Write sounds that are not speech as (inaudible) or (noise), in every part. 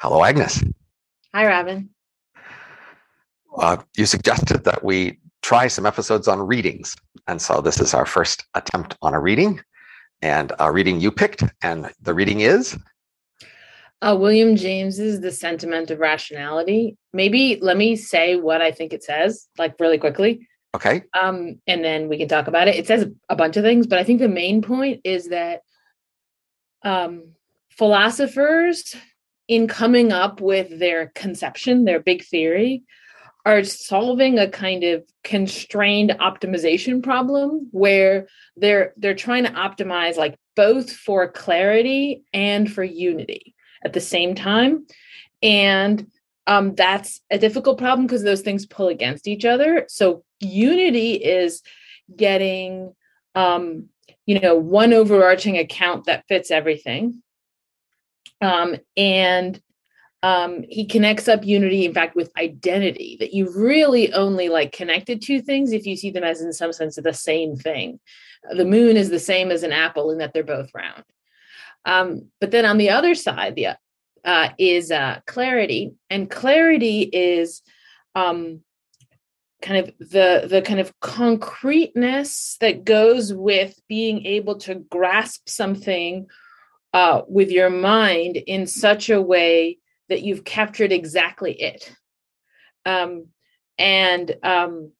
Hello, Agnes. Hi, Robin. Uh, you suggested that we try some episodes on readings. And so this is our first attempt on a reading. And a reading you picked, and the reading is? Uh, William James's The Sentiment of Rationality. Maybe let me say what I think it says, like really quickly. Okay. Um, and then we can talk about it. It says a bunch of things, but I think the main point is that um, philosophers, in coming up with their conception, their big theory, are solving a kind of constrained optimization problem where they're they're trying to optimize like both for clarity and for unity at the same time. And um, that's a difficult problem because those things pull against each other. So unity is getting um, you know one overarching account that fits everything um, and um, he connects up unity in fact with identity that you really only like connected two things if you see them as in some sense the same thing. The moon is the same as an apple in that they're both round. Um, but then on the other side the uh, is uh, clarity and clarity is um, kind of the the kind of concreteness that goes with being able to grasp something uh, with your mind in such a way that you've captured exactly it. Um, and um,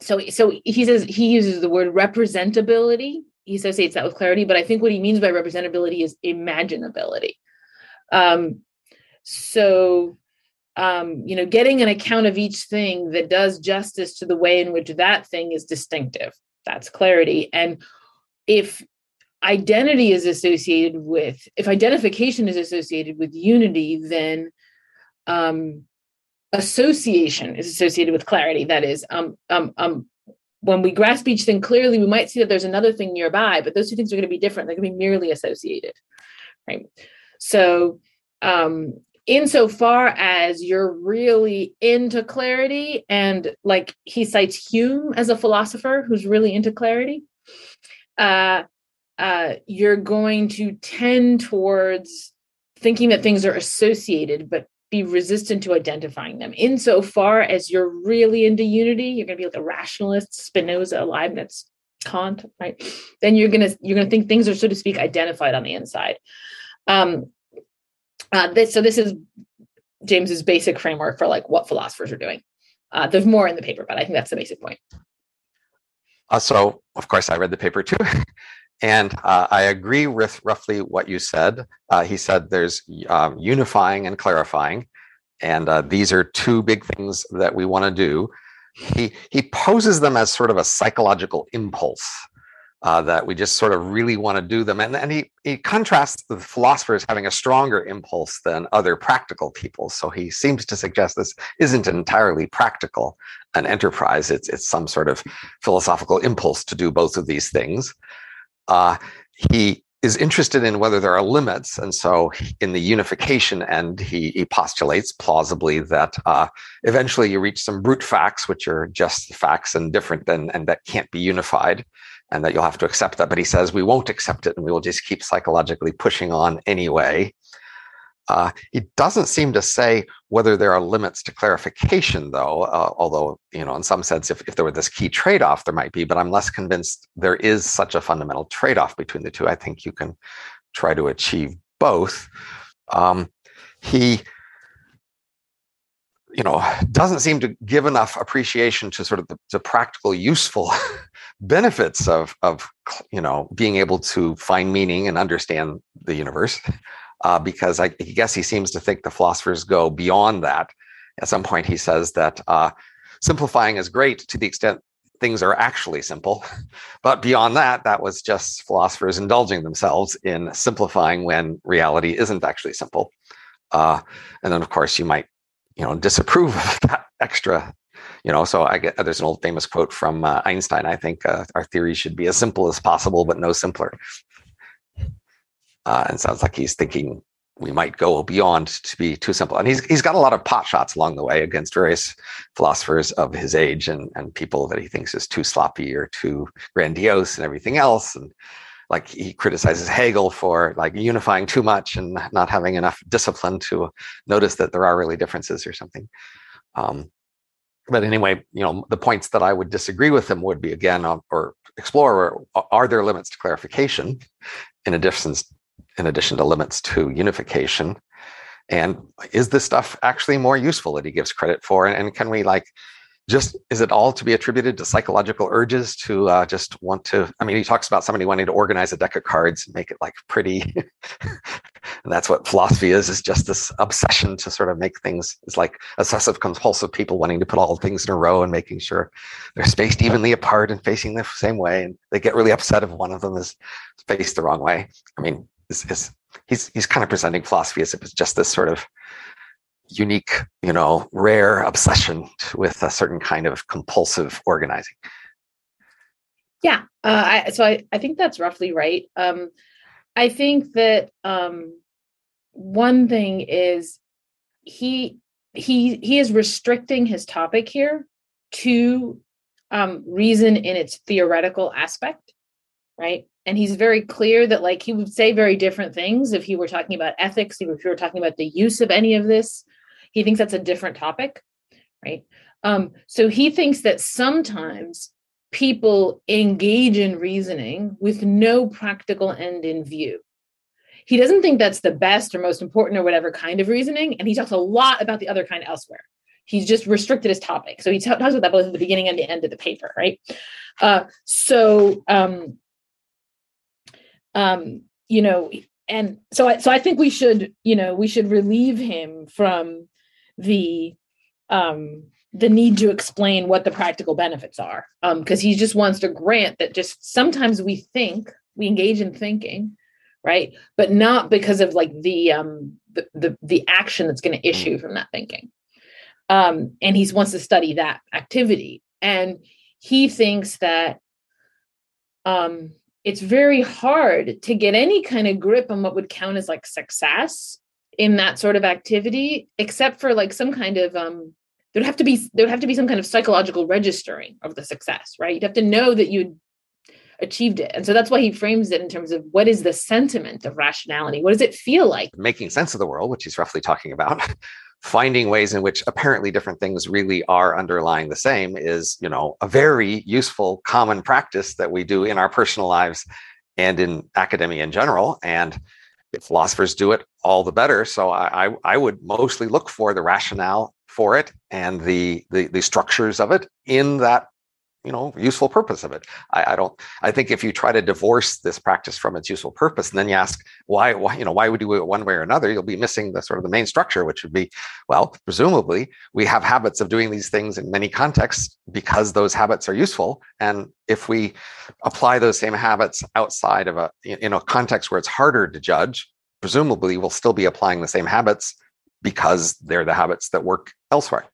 so, so he says he uses the word representability. He associates that with clarity, but I think what he means by representability is imaginability. Um, so, um, you know, getting an account of each thing that does justice to the way in which that thing is distinctive. That's clarity. And if identity is associated with if identification is associated with unity then um association is associated with clarity. That is um um um when we grasp each thing clearly we might see that there's another thing nearby but those two things are going to be different. They're going to be merely associated right? So um insofar as you're really into clarity and like he cites hume as a philosopher who's really into clarity uh uh, you're going to tend towards thinking that things are associated, but be resistant to identifying them. Insofar as you're really into unity, you're going to be like a rationalist, Spinoza, Leibniz, Kant, right? Then you're gonna you're gonna think things are, so to speak, identified on the inside. Um, uh, this, so this is James's basic framework for like what philosophers are doing. Uh, there's more in the paper, but I think that's the basic point. Uh, so, of course, I read the paper too. (laughs) And uh, I agree with roughly what you said. Uh, he said there's um, unifying and clarifying, and uh, these are two big things that we want to do. He he poses them as sort of a psychological impulse uh, that we just sort of really want to do them, and and he he contrasts the philosophers having a stronger impulse than other practical people. So he seems to suggest this isn't entirely practical an enterprise. It's it's some sort of philosophical impulse to do both of these things. Uh, he is interested in whether there are limits. And so in the unification end, he, he postulates plausibly that uh, eventually you reach some brute facts, which are just the facts and different and that can't be unified and that you'll have to accept that. But he says we won't accept it and we will just keep psychologically pushing on anyway. Uh, he doesn't seem to say whether there are limits to clarification, though. Uh, although, you know, in some sense, if, if there were this key trade-off, there might be. But I'm less convinced there is such a fundamental trade-off between the two. I think you can try to achieve both. Um, he, you know, doesn't seem to give enough appreciation to sort of the, the practical, useful (laughs) benefits of of you know being able to find meaning and understand the universe uh, because I, I, guess he seems to think the philosophers go beyond that. At some point, he says that uh, simplifying is great to the extent things are actually simple. (laughs) But beyond that, that was just philosophers indulging themselves in simplifying when reality isn't actually simple. Uh, and then, of course, you might, you know, disapprove of (laughs) that extra. You know, so I get there's an old famous quote from uh, Einstein. I think uh, our theory should be as simple as possible, but no simpler. Uh, and sounds like he's thinking we might go beyond to be too simple. And he's he's got a lot of pot shots along the way against various philosophers of his age and, and people that he thinks is too sloppy or too grandiose and everything else. And like he criticizes Hegel for like unifying too much and not having enough discipline to notice that there are really differences or something. Um, but anyway, you know, the points that I would disagree with him would be again, or explore: are there limits to clarification, in addition, in addition to limits to unification, and is this stuff actually more useful that he gives credit for? And, and can we like just is it all to be attributed to psychological urges to uh, just want to i mean he talks about somebody wanting to organize a deck of cards and make it like pretty. And (laughs) that's what philosophy is is just this obsession to sort of make things it's like obsessive compulsive people wanting to put all things in a row and making sure they're spaced evenly apart and facing the same way. And they get really upset if one of them is faced the wrong way. I mean is, is he's he's kind of presenting philosophy as if it's just this sort of unique, you know, rare obsession with a certain kind of compulsive organizing. Yeah. Uh, I, so I, I think that's roughly right. Um, I think that um, one thing is he he he is restricting his topic here to um, reason in its theoretical aspect, right? And he's very clear that like he would say very different things if he were talking about ethics, if he were talking about the use of any of this. He thinks that's a different topic, right? Um, so he thinks that sometimes people engage in reasoning with no practical end in view. He doesn't think that's the best or most important or whatever kind of reasoning. And he talks a lot about the other kind elsewhere. He's just restricted his topic. So he t- talks about that both at the beginning and the end of the paper, right? Uh, so, um, um, you know, and so I, so I think we should, you know, we should relieve him from the um the need to explain what the practical benefits are because um, he just wants to grant that just sometimes we think we engage in thinking right? But not because of like the um the the, the action that's going to issue from that thinking. Um and he wants to study that activity. And he thinks that um it's very hard to get any kind of grip on what would count as like success in that sort of activity except for like some kind of um there'd have to be there'd have to be some kind of psychological registering of the success right? You'd have to know that you achieved it. And so that's why he frames it in terms of what is the sentiment of rationality? What does it feel like? Making sense of the world which he's roughly talking about. (laughs) Finding ways in which apparently different things really are underlying the same is you know a very useful common practice that we do in our personal lives and in academia in general. And philosophers do it, all the better. So I, I, I would mostly look for the rationale for it and the, the, the structures of it in that you know useful purpose of it. I, I, don't i think if you try to divorce this practice from its useful purpose and then you ask why why you know why would you do it one way or another? You'll be missing the sort of the main structure which would be well presumably we have habits of doing these things in many contexts because those habits are useful. And if we apply those same habits outside of a in a context where it's harder to judge presumably we'll still be applying the same habits because they're the habits that work elsewhere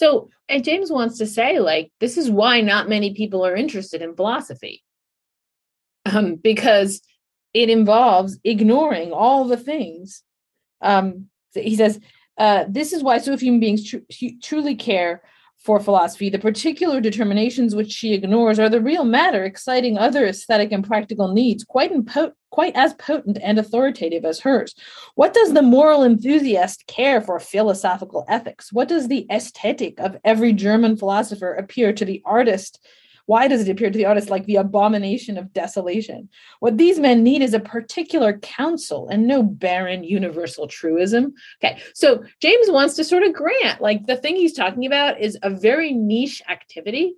so, and James wants to say, like, this is why not many people are interested in philosophy. Um, because it involves ignoring all the things. Um, he says, uh, this is why so few human beings tr- truly care for philosophy. The particular determinations which she ignores are the real matter, exciting other aesthetic and practical needs, quite impo- quite as potent and authoritative as hers. What does the moral enthusiast care for philosophical ethics? What does the aesthetic of every German philosopher appear to the artist why does it appear to the artist like the abomination of desolation? What these men need is a particular counsel and no barren universal truism. Okay, so James wants to sort of grant like the thing he's talking about is a very niche activity,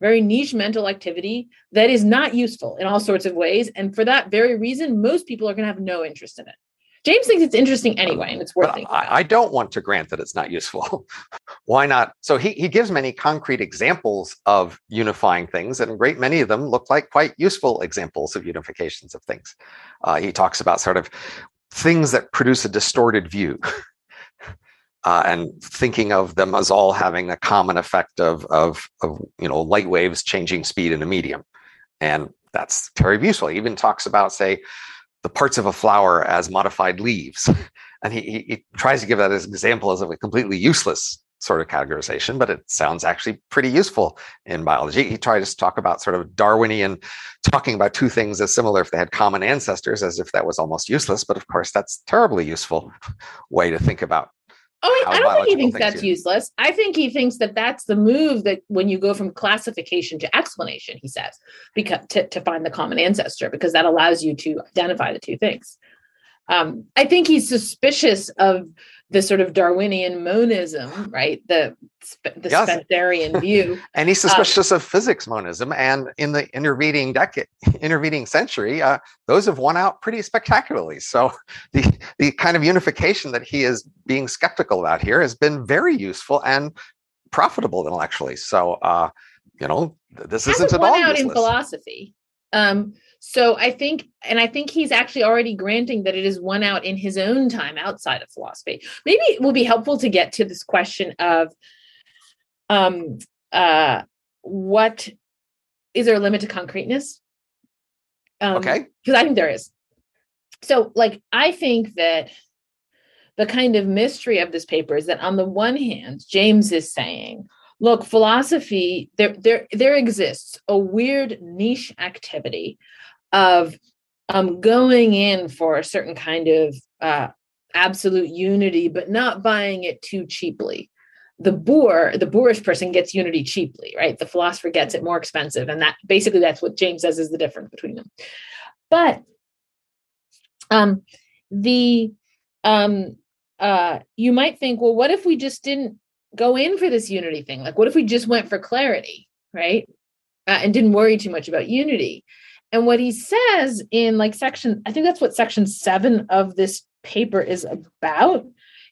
very niche mental activity that is not useful in all sorts of ways. And for that very reason, most people are going to have no interest in it. James thinks it's interesting anyway, and it's worth I, don't want to grant that it's not useful. (laughs) Why not? So he, he gives many concrete examples of unifying things, and a great many of them look like quite useful examples of unifications of things. Uh, he talks about sort of things that produce a distorted view. (laughs) Uh, and thinking of them as all having a common effect of, of, of you know light waves changing speed in a medium, and that's very useful. He even talks about say the parts of a flower as modified leaves. (laughs) And he, he, tries to give that as an example as of a completely useless sort of categorization, but it sounds actually pretty useful in biology. He tries to talk about sort of Darwinian, talking about two things as similar if they had common ancestors, as if that was almost useless. But of course, that's terribly useful (laughs) way to think about Oh, I don't think he thinks that's useless. I think he thinks that that's the move that when you go from classification to explanation, he says, because to, to find the common ancestor, because that allows you to identify the two things. Um, I think he's suspicious of the sort of Darwinian monism, right? The the yes. Spencerian view, (laughs) and he's suspicious um, of physics monism. And in the intervening decade, (laughs) intervening century, uh, those have won out pretty spectacularly. So (laughs) the the kind of unification that he is being skeptical about here has been very useful and profitable intellectually. So uh, you know, this isn't at all out useless. in philosophy. Um, so I think, and I think he's actually already granting that it is won out in his own time outside of philosophy. Maybe it will be helpful to get to this question of um, uh, what is there a limit to concreteness? Um, okay. Because I think there is. So, like, I think that the kind of mystery of this paper is that on the one hand, James is saying, look, philosophy, there, there, there exists a weird niche activity of um, going in for a certain kind of uh, absolute unity, but not buying it too cheaply. The boor, the boorish person gets unity cheaply, right? The philosopher gets it more expensive. And that basically that's what James says is the difference between them. But um, the um, uh, you might think, well, what if we just didn't go in for this unity thing? Like, what if we just went for clarity, right? Uh, and didn't worry too much about unity? And what he says in like section, I think that's what section seven of this paper is about.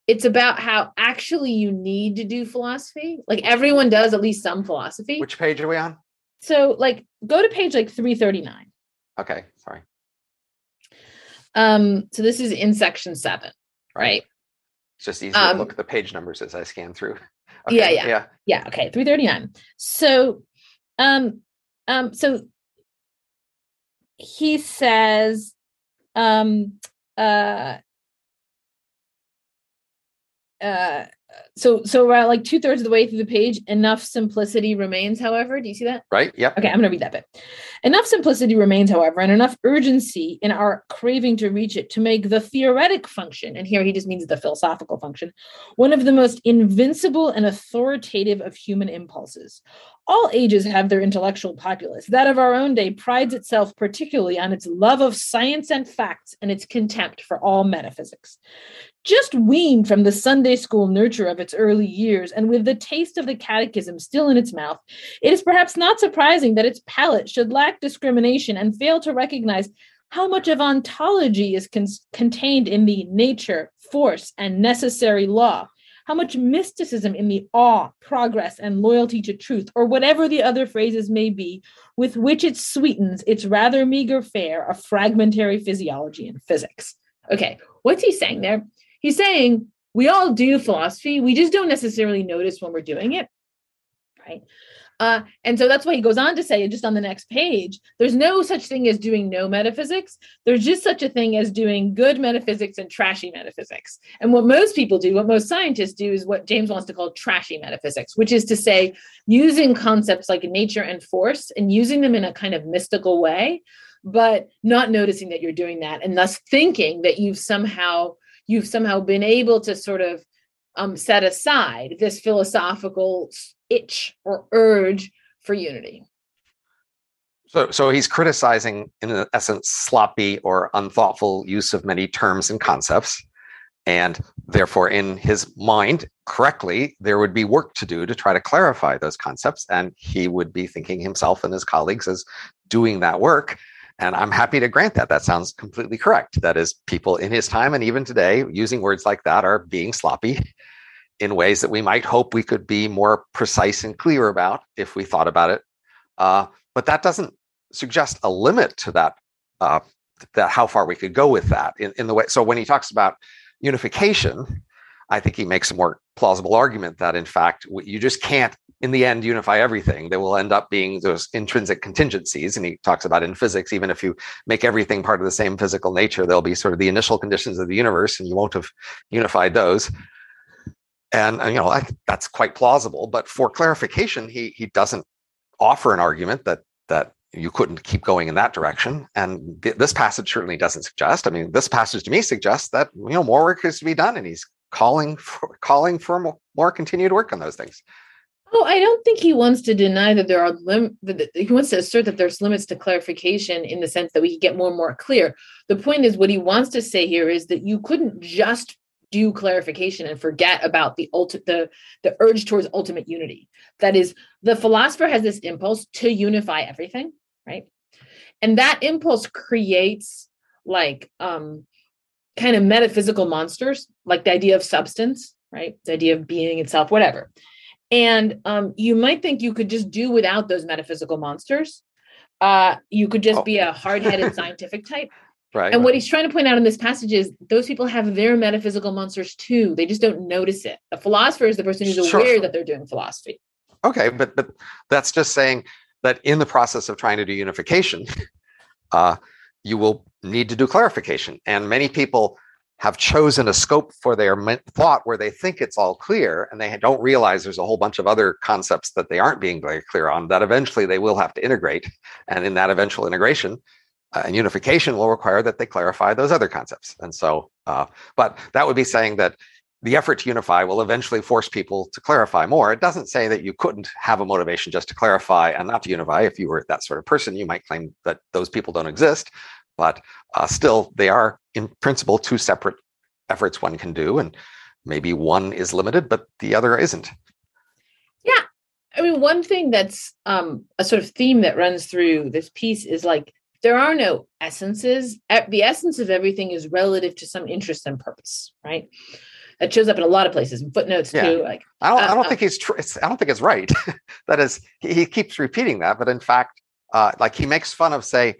It's about how actually you need to do philosophy. Like everyone does at least some philosophy. Which page are we on? So like go to page like 339. Okay, sorry. Um, so this is in section seven, right? It's just easy um, to look at the page numbers as I scan through. Okay, yeah, yeah. Yeah. Yeah. Okay. 339. So um um so he says um uh uh so so around like two thirds of the way through the page enough simplicity remains however do you see that right Yeah. okay i'm gonna read that bit enough simplicity remains however and enough urgency in our craving to reach it to make the theoretic function and here he just means the philosophical function one of the most invincible and authoritative of human impulses all ages have their intellectual populace. That of our own day prides itself particularly on its love of science and facts and its contempt for all metaphysics. Just weaned from the Sunday school nurture of its early years, and with the taste of the catechism still in its mouth, it is perhaps not surprising that its palate should lack discrimination and fail to recognize how much of ontology is con- contained in the nature, force, and necessary law how much mysticism in the awe, progress, and loyalty to truth, or whatever the other phrases may be, with which it sweetens its rather meager fare of fragmentary physiology and physics. Okay, what's he saying there? He's saying we all do philosophy, we just don't necessarily notice when we're doing it, right? Uh, and so that's why he goes on to say, just on the next page, there's no such thing as doing no metaphysics. There's just such a thing as doing good metaphysics and trashy metaphysics. And what most people do, what most scientists do, is what James wants to call trashy metaphysics, which is to say, using concepts like nature and force and using them in a kind of mystical way, but not noticing that you're doing that, and thus thinking that you've somehow you've somehow been able to sort of um, set aside this philosophical itch or urge for unity. So, so he's criticizing, in essence, sloppy or unthoughtful use of many terms and concepts. And therefore, in his mind, correctly, there would be work to do to try to clarify those concepts. And he would be thinking himself and his colleagues as doing that work. And I'm happy to grant that. That sounds completely correct. That is, people in his time and even today using words like that are being sloppy in ways that we might hope we could be more precise and clear about if we thought about it. Uh, but that doesn't suggest a limit to that, uh, that how far we could go with that in, in the way. So when he talks about unification, I think he makes a more plausible argument that in fact you just can't in the end unify everything. There will end up being those intrinsic contingencies. And he talks about in physics, even if you make everything part of the same physical nature, there'll be sort of the initial conditions of the universe and you won't have unified those. and, and you know I, that's quite plausible. But for clarification, he he doesn't offer an argument that that you couldn't keep going in that direction. And th- this passage certainly doesn't suggest. I mean, this passage to me suggests that you know more work is to be done, and he's calling for calling for more, more continued work on those things. Oh, I don't think he wants to deny that there are lim- that he wants to assert that there's limits to clarification in the sense that we can get more and more clear. The point is what he wants to say here is that you couldn't just do clarification and forget about the ultimate the the urge towards ultimate unity. That is the philosopher has this impulse to unify everything, right? And that impulse creates like um kind of metaphysical monsters, like the idea of substance, right? The idea of being itself, whatever. And um, you might think you could just do without those metaphysical monsters. Uh, you could just oh. be a hard-headed (laughs) scientific type. Right. And what he's trying to point out in this passage is those people have their metaphysical monsters too. They just don't notice it. A philosopher is the person who's sure. aware that they're doing philosophy. Okay, but but that's just saying that in the process of trying to do unification, (laughs) uh, you will need to do clarification. And many people have chosen a scope for their thought where they think it's all clear and they don't realize there's a whole bunch of other concepts that they aren't being very clear on that eventually they will have to integrate. And in that eventual integration, uh, and unification will require that they clarify those other concepts. And so, uh, but that would be saying that the effort to unify will eventually force people to clarify more. It doesn't say that you couldn't have a motivation just to clarify and not to unify. If you were that sort of person, you might claim that those people don't exist, but uh, still, they are in principle two separate efforts one can do, and maybe one is limited, but the other isn't. Yeah, I mean, one thing that's um, a sort of theme that runs through this piece is like there are no essences. The essence of everything is relative to some interest and purpose, right? It shows up in a lot of places, in footnotes yeah. too. Like I don't, uh, I don't uh, think he's true. I don't think it's right. (laughs) that is, he, he, keeps repeating that, but in fact, uh, like he makes fun of, say,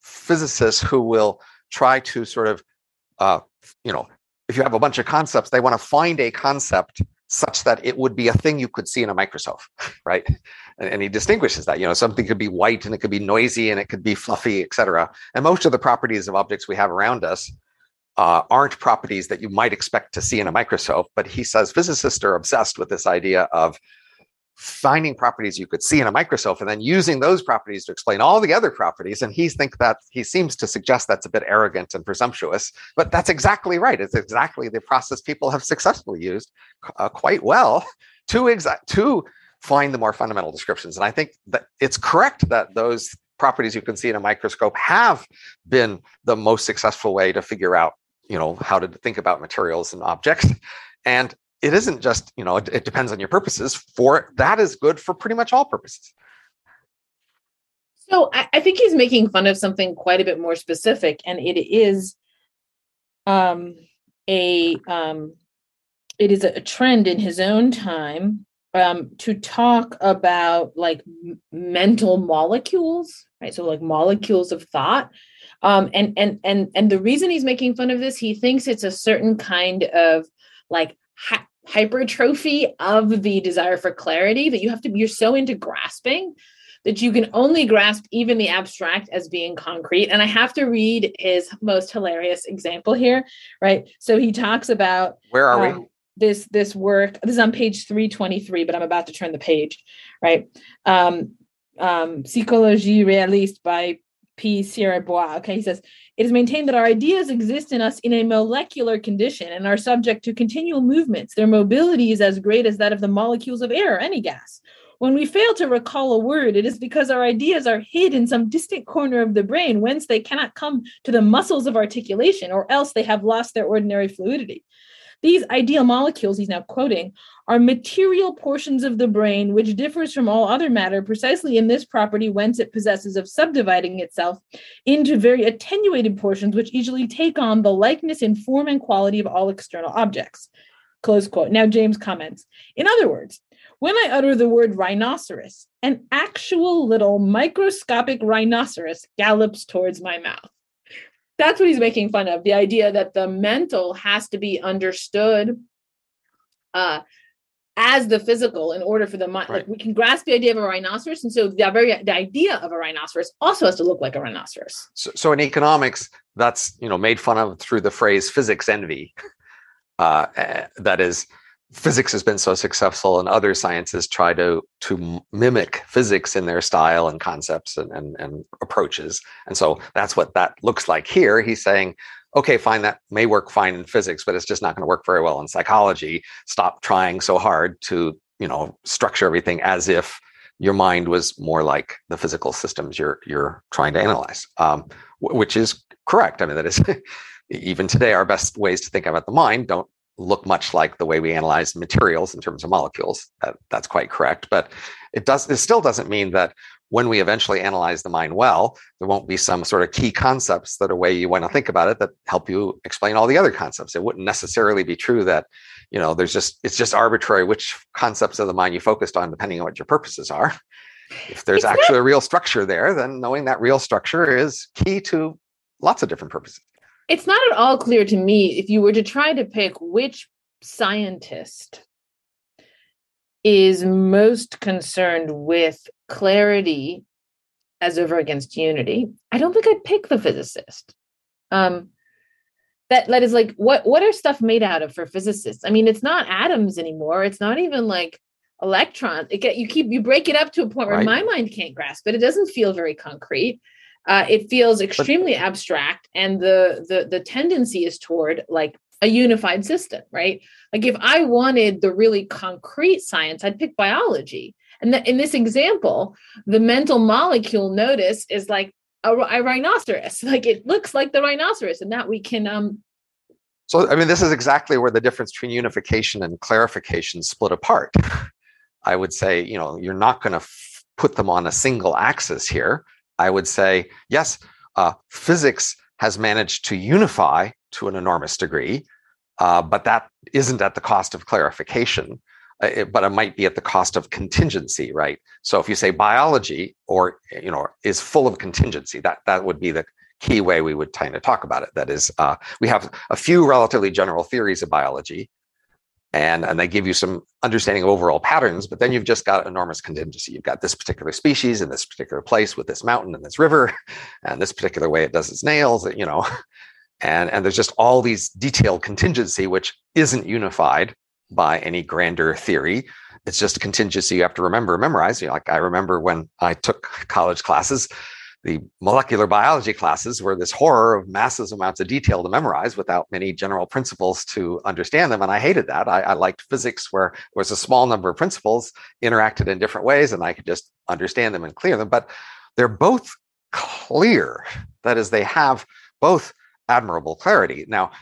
physicists who will try to sort of, uh, you know, if you have a bunch of concepts, they want to find a concept such that it would be a thing you could see in a microscope, (laughs) right? And, and, he distinguishes that, you know, something could be white and it could be noisy and it could be fluffy, etc. And most of the properties of objects we have around us uh, aren't properties that you might expect to see in a microscope. But he says physicists are obsessed with this idea of finding properties you could see in a microscope and then using those properties to explain all the other properties and he think that he seems to suggest that's a bit arrogant and presumptuous but that's exactly right it's exactly the process people have successfully used uh, quite well (laughs) to to find the more fundamental descriptions and i think that it's correct that those properties you can see in a microscope have been the most successful way to figure out you know how to think about materials and objects. (laughs) And it isn't just you know it, it depends on your purposes for that is good for pretty much all purposes. So I, I, think he's making fun of something quite a bit more specific and it is um a um it is a trend in his own time um to talk about like m- mental molecules right? So like molecules of thought. Um and and and and the reason he's making fun of this he thinks it's a certain kind of like ha- hypertrophy of the desire for clarity that you have to you're so into grasping that you can only grasp even the abstract as being concrete. And i have to read his most hilarious example here right? So he talks about where are um, we this this work this is on page 323 but i'm about to turn the page right um um psychologie réaliste by p sierra bois okay he says it is maintained that our ideas exist in us in a molecular condition and are subject to continual movements. Their mobility is as great as that of the molecules of air or any gas. When we fail to recall a word, it is because our ideas are hid in some distant corner of the brain, whence they cannot come to the muscles of articulation, or else they have lost their ordinary fluidity. These ideal molecules, he's now quoting, are material portions of the brain which differs from all other matter precisely in this property whence it possesses of subdividing itself into very attenuated portions which easily take on the likeness in form and quality of all external objects. Close quote. Now, James comments In other words, when I utter the word rhinoceros, an actual little microscopic rhinoceros gallops towards my mouth that's what he's making fun of the idea that the mental has to be understood uh, as the physical in order for the mind right. like we can grasp the idea of a rhinoceros and so the very the idea of a rhinoceros also has to look like a rhinoceros so, so in economics that's you know made fun of through the phrase physics envy (laughs) uh, eh, that is physics has been so successful and other sciences try to to mimic physics in their style and concepts and, and, and approaches. And so that's what that looks like here. He's saying okay fine that may work fine in physics but it's just not going to work very well in psychology. Stop trying so hard to you know structure everything as if your mind was more like the physical systems you're you're trying to analyze. Um, which is correct. I mean that is (laughs) even today our best ways to think about the mind don't look much like the way we analyze materials in terms of molecules. That, that's quite correct. But it does it still doesn't mean that when we eventually analyze the mind well, there won't be some sort of key concepts that are way you want to think about it that help you explain all the other concepts. It wouldn't necessarily be true that, you know, there's just it's just arbitrary which concepts of the mind you focused on depending on what your purposes are. If there's actually a real structure there, then knowing that real structure is key to lots of different purposes it's not at all clear to me if you were to try to pick which scientist is most concerned with clarity as over against unity. I don't think i'd pick the physicist. Um that that is like what what are stuff made out of for physicists? I mean it's not atoms anymore. It's not even like electrons. It get you keep you break it up to a point where right. my mind can't grasp it. It doesn't feel very concrete uh, it feels extremely but, abstract and the, the the tendency is toward like a unified system right? Like if i wanted the really concrete science i'd pick biology. And the, in this example the mental molecule notice is like a, a rhinoceros. (laughs) Like it looks like the rhinoceros and that we can um so i mean this is exactly where the difference between unification and clarification split apart. (laughs) I would say you know you're not going to f- put them on a single axis here I would say, yes, uh, physics has managed to unify to an enormous degree, uh, but that isn't at the cost of clarification. Uh, it, but it might be at the cost of contingency, right? So if you say biology or you know is full of contingency, that that would be the key way we would kind of talk about it. That is, uh, we have a few relatively general theories of biology, and, and they give you some understanding of overall patterns, but then you've just got enormous contingency. You've got this particular species in this particular place with this mountain and this river, (laughs) and this particular way it does its nails, you know, (laughs) and, and there's just all these detailed contingency, which isn't unified by any grander theory. It's just contingency you have to remember, memorize. You know, like I remember when I took college classes, the molecular biology classes were this horror of massive amounts of detail to memorize without many general principles to understand them. And I hated that. I, I liked physics where there was a small number of principles interacted in different ways and I could just understand them and clear them. But they're both clear. That is, they have both admirable clarity. Now,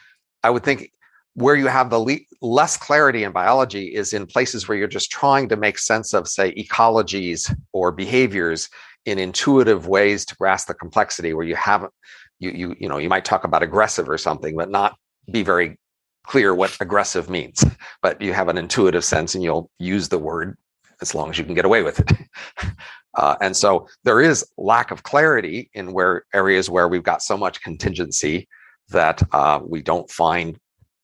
I would think where you have the le- less clarity in biology is in places where you're just trying to make sense of, say, ecologies or behaviors in intuitive ways to grasp the complexity where you haven't you you you know you might talk about aggressive or something but not be very clear what aggressive means. (laughs) But you have an intuitive sense and you'll use the word as long as you can get away with it. (laughs) Uh, and so there is lack of clarity in where areas where we've got so much contingency that uh, we don't find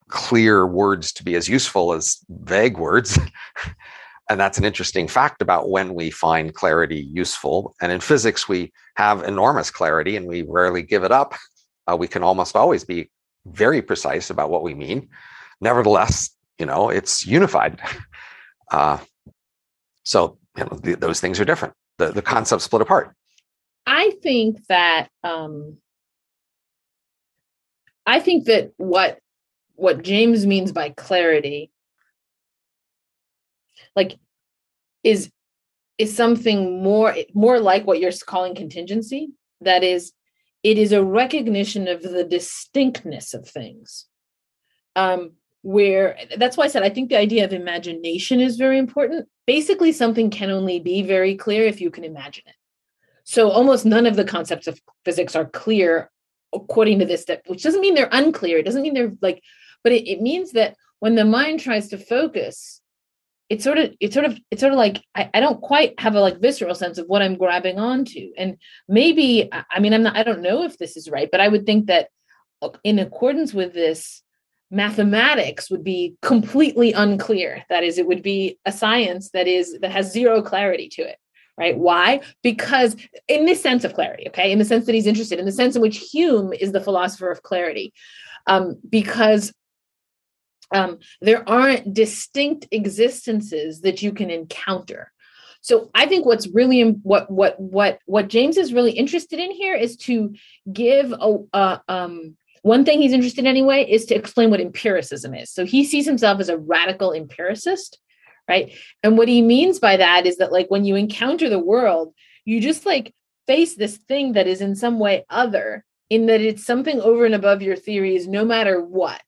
clear words to be as useful as vague words (laughs) and that's an interesting fact about when we find clarity useful. And in physics, we have enormous clarity and we rarely give it up. Uh, we can almost always be very precise about what we mean. Nevertheless, you know, it's unified. (laughs) Uh, so you know, th- those things are different. The, the concepts split apart. I think that um, I think that what what James means by clarity like is is something more more like what you're calling contingency? That is it is a recognition of the distinctness of things. Um where that's why i said i think the idea of imagination is very important. Basically something can only be very clear if you can imagine it. So almost none of the concepts of physics are clear according to this step which doesn't mean they're unclear. It doesn't mean they're like but it, it means that when the mind tries to focus it's sort of it's sort of it's sort of like I, I don't quite have a like visceral sense of what i'm grabbing onto. And maybe i mean i'm not i don't know if this is right but i would think that in accordance with this mathematics would be completely unclear. That is it would be a science that is that has zero clarity to it right? Why? Because in this sense of clarity okay? In the sense that he's interested in the sense in which hume is the philosopher of clarity. Um, because um, there aren't distinct existences that you can encounter. So i think what's really what what what what james is really interested in here is to give a, a um one thing he's interested in anyway is to explain what empiricism is. So he sees himself as a radical empiricist right? And what he means by that is that like when you encounter the world you just like face this thing that is in some way other in that it's something over and above your theories no matter what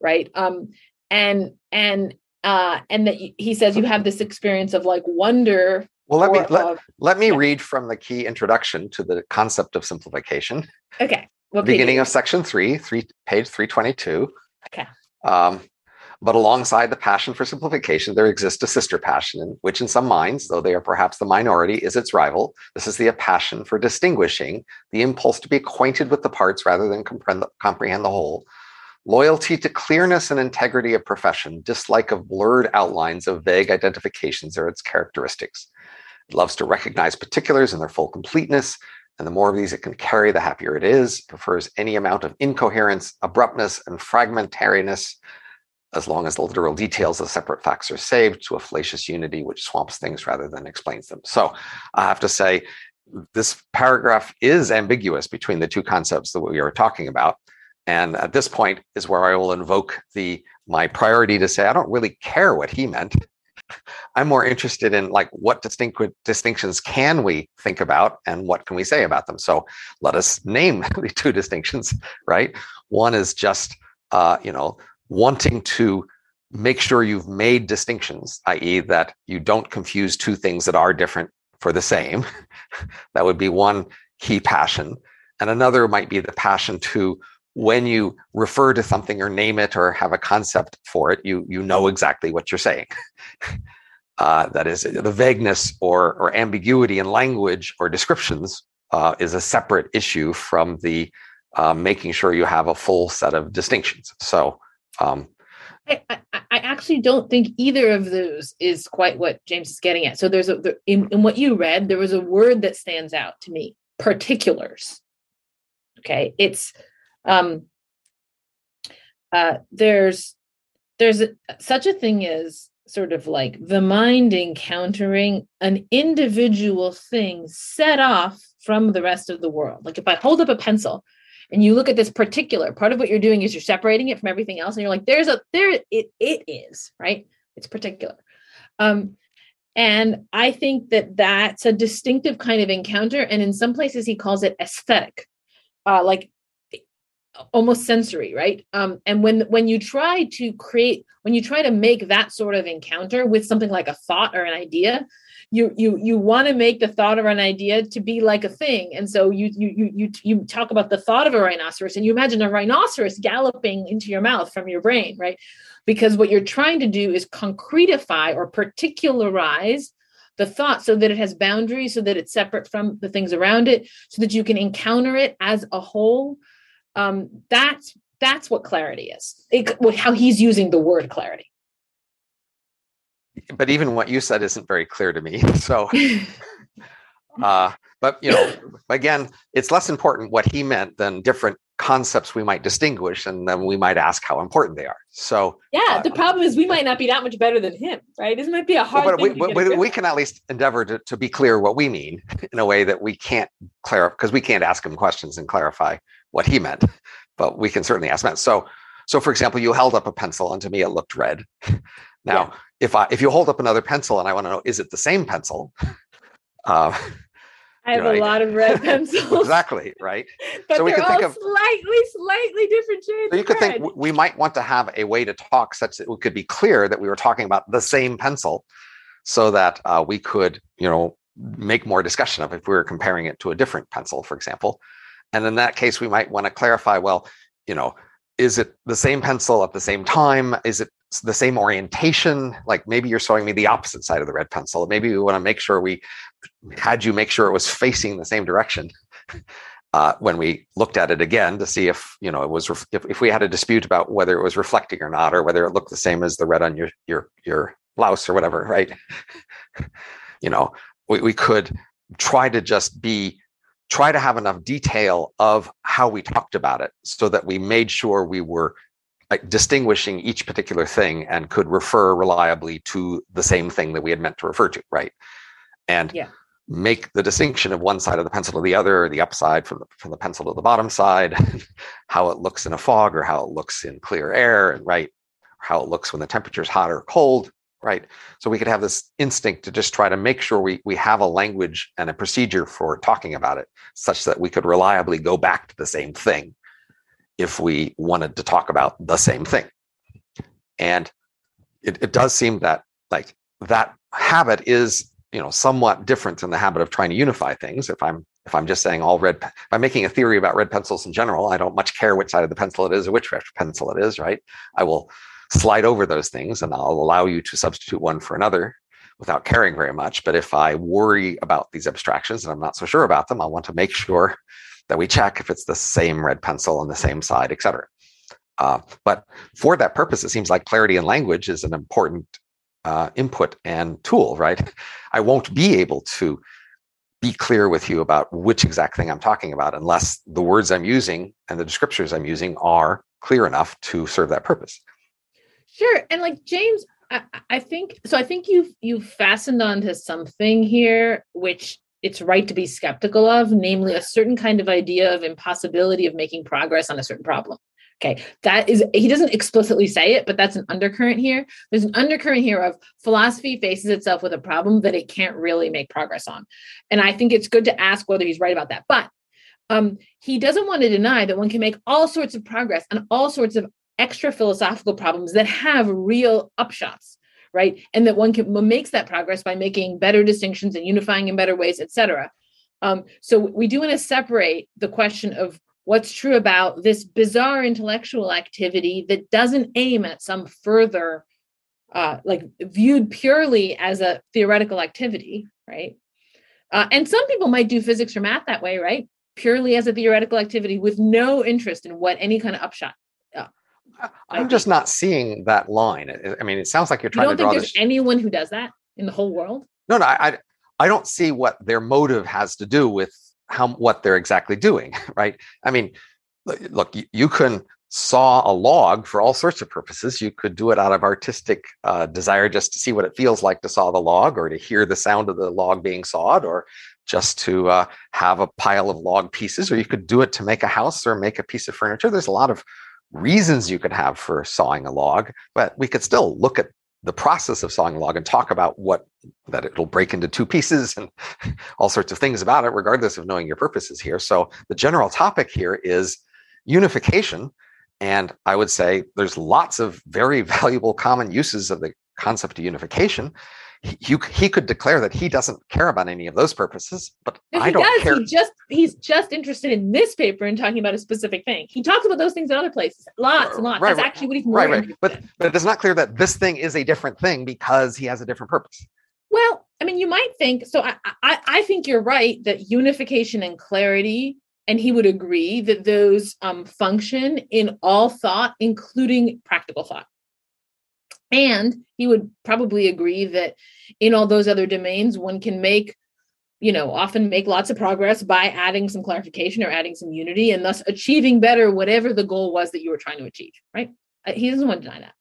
right? Um and and uh and that he says you have this experience of like wonder well let me let, let me yeah. read from the key introduction to the concept of simplification. Okay. What beginning of section three three page 322 okay. Um but alongside the passion for simplification, there exists a sister passion, which in some minds, though they are perhaps the minority, is its rival. This is the passion for distinguishing, the impulse to be acquainted with the parts rather than comprehend the whole, loyalty to clearness and integrity of profession, dislike of blurred outlines of vague identifications or its characteristics. It loves to recognize particulars in their full completeness, and the more of these it can carry, the happier it is. It prefers any amount of incoherence, abruptness, and fragmentariness as long as the literal details of separate facts are saved to a fallacious unity which swamps things rather than explains them. So I have to say, this paragraph is ambiguous between the two concepts that we are talking about. And at this point is where I will invoke the my priority to say I don't really care what he meant. (laughs) I'm more interested in like what distinct distinctions can we think about and what can we say about them. So let us name (laughs) the two distinctions, right? One is just uh, you know wanting to make sure you've made distinctions, i.e., that you don't confuse two things that are different for the same. (laughs) that would be one key passion. And another might be the passion to when you refer to something or name it or have a concept for it, you you know exactly what you're saying. (laughs) Uh, that is, the vagueness or or ambiguity in language or descriptions uh, is a separate issue from the uh, making sure you have a full set of distinctions. So um, I, I, I, actually don't think either of those is quite what James is getting at. So there's a there, in, in what you read, there was a word that stands out to me: particulars. Okay, it's um, uh, there's there's a, such a thing as sort of like the mind encountering an individual thing set off from the rest of the world. Like if I hold up a pencil and you look at this particular part of what you're doing is you're separating it from everything else and you're like there's a there it it is right? It's particular. Um and i think that that's a distinctive kind of encounter and in some places he calls it aesthetic. Uh like almost sensory right? Um and when when you try to create when you try to make that sort of encounter with something like a thought or an idea you you you want to make the thought or an idea to be like a thing. And so you you you you you talk about the thought of a rhinoceros and you imagine a rhinoceros galloping into your mouth from your brain right? Because what you're trying to do is concretify or particularize the thought so that it has boundaries so that it's separate from the things around it so that you can encounter it as a whole um, that's that's what clarity is it, how he's using the word clarity but even what you said isn't very clear to me. (laughs) So, (laughs) uh, but you know, again, it's less important what he meant than different concepts we might distinguish, and then we might ask how important they are. So, yeah, uh, the problem is we might not be that much better than him, right? This might be a hard. Well, but we, we, we can at least endeavor to, to be clear what we mean in a way that we can't clarify because we can't ask him questions and clarify what he meant, but we can certainly ask him. So, so for example, you held up a pencil, and to me, it looked red. Now, yeah. if I if you hold up another pencil and I want to know is it the same pencil? (laughs) Uh, I have a lot of red (laughs) pencils. exactly right. (laughs) but so we could think of slightly, slightly different shades. So you could red. think we might want to have a way to talk such that it could be clear that we were talking about the same pencil, so that uh, we could, you know, make more discussion of if we were comparing it to a different pencil, for example. And in that case, we might want to clarify. Well, you know, is it the same pencil at the same time? Is it the same orientation? Like maybe you're showing me the opposite side of the red pencil. Maybe we want to make sure we had you make sure it was facing the same direction. (laughs) Uh, when we looked at it again to see if you know it was ref- if, if we had a dispute about whether it was reflecting or not or whether it looked the same as the red on your your your blouse or whatever right (laughs) you know we, we could try to just be try to have enough detail of how we talked about it so that we made sure we were distinguishing each particular thing and could refer reliably to the same thing that we had meant to refer to, right? And yeah. make the distinction of one side of the pencil to the other, the upside from the, from the pencil to the bottom side, (laughs) how it looks in a fog or how it looks in clear air, and right, how it looks when the temperature is hot or cold, right? So we could have this instinct to just try to make sure we, we have a language and a procedure for talking about it such that we could reliably go back to the same thing if we wanted to talk about the same thing. And it, it does seem that like that habit is you know somewhat different than the habit of trying to unify things if i'm if i'm just saying all red if i'm making a theory about red pencils in general i don't much care which side of the pencil it is or which pencil it is right i will slide over those things and I'll allow you to substitute one for another without caring very much. But if I worry about these abstractions and I'm not so sure about them, I want to make sure that we check if it's the same red pencil on the same side, et cetera. Uh, but for that purpose, it seems like clarity in language is an important uh, input and tool, right? I won't be able to be clear with you about which exact thing I'm talking about unless the words I'm using and the descriptors I'm using are clear enough to serve that purpose. Sure. And like James, I, I think so. I think you've you've fastened onto something here, which it's right to be skeptical of, namely a certain kind of idea of impossibility of making progress on a certain problem. Okay, that is, he doesn't explicitly say it, but that's an undercurrent here. There's an undercurrent here of philosophy faces itself with a problem that it can't really make progress on. And I think it's good to ask whether he's right about that. But um, he doesn't want to deny that one can make all sorts of progress on all sorts of extra philosophical problems that have real upshots right? And that one can makes that progress by making better distinctions and unifying in better ways etc um, so we do want to separate the question of what's true about this bizarre intellectual activity that doesn't aim at some further uh, like viewed purely as a theoretical activity right? Uh, and some people might do physics or math that way right? Purely as a theoretical activity with no interest in what any kind of upshot I'm just not seeing that line. I mean, it sounds like you're trying you to draw think there's this. anyone who does that in the whole world? No, no, I, I don't see what their motive has to do with how what they're exactly doing, (laughs) right? I mean, look, you, you can saw a log for all sorts of purposes. You could do it out of artistic uh, desire just to see what it feels like to saw the log, or to hear the sound of the log being sawed, or just to uh, have a pile of log pieces, or you could do it to make a house or make a piece of furniture. There's a lot of reasons you could have for sawing a log, but we could still look at the process of sawing a log and talk about what that it'll break into two pieces and (laughs) all sorts of things about it, regardless of knowing your purposes here. So the general topic here is unification. And I would say there's lots of very (laughs) valuable common uses of the concept of unification he, he could declare that he doesn't care about any of those purposes, but if I don't does, care. He just he's just interested in this paper and talking about a specific thing. He talks about those things in other places, lots and lots. Right, That's right, actually what he's more right, right. But but it's not clear that this thing is a different thing because he has a different purpose. Well, I mean, you might think so. I I, I think you're right that unification and clarity and he would agree that those um, function in all thought, including practical thought. And he would probably agree that in all those other domains, one can make, you know, often make lots of progress by adding some clarification or adding some unity and thus achieving better whatever the goal was that you were trying to achieve, right? Uh, he doesn't want to deny that.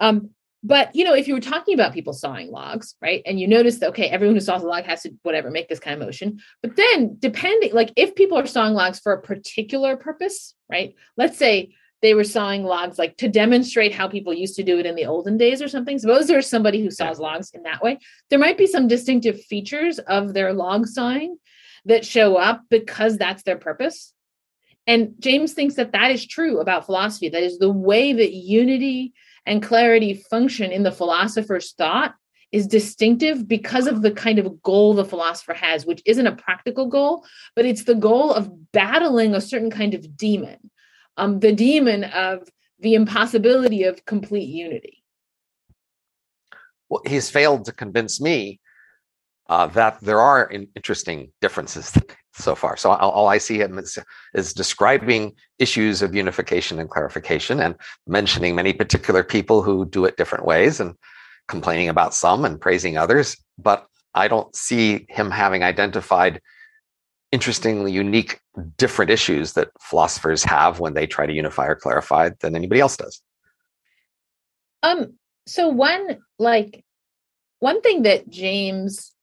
Um, but you know, if you were talking about people sawing logs, right, and you notice that okay, everyone who saws a log has to whatever make this kind of motion. But then, depending, like if people are sawing logs for a particular purpose, right? Let's say they were sawing logs like to demonstrate how people used to do it in the olden days or something. Suppose there's somebody who saws logs in that way. There might be some distinctive features of their log sawing that show up because that's their purpose. And James thinks that that is true about philosophy. That is the way that unity and clarity function in the philosopher's thought is distinctive because of the kind of goal the philosopher has, which isn't a practical goal, but it's the goal of battling a certain kind of demon um, the demon of the impossibility of complete unity. Well, he's failed to convince me uh, that there are in- interesting differences (laughs) so far. So all, all I see him is, is describing issues of unification and clarification and mentioning many particular people who do it different ways and complaining about some and praising others. But I don't see him having identified interestingly unique, different issues that philosophers have when they try to unify or clarify than anybody else does. Um, so one like one thing that James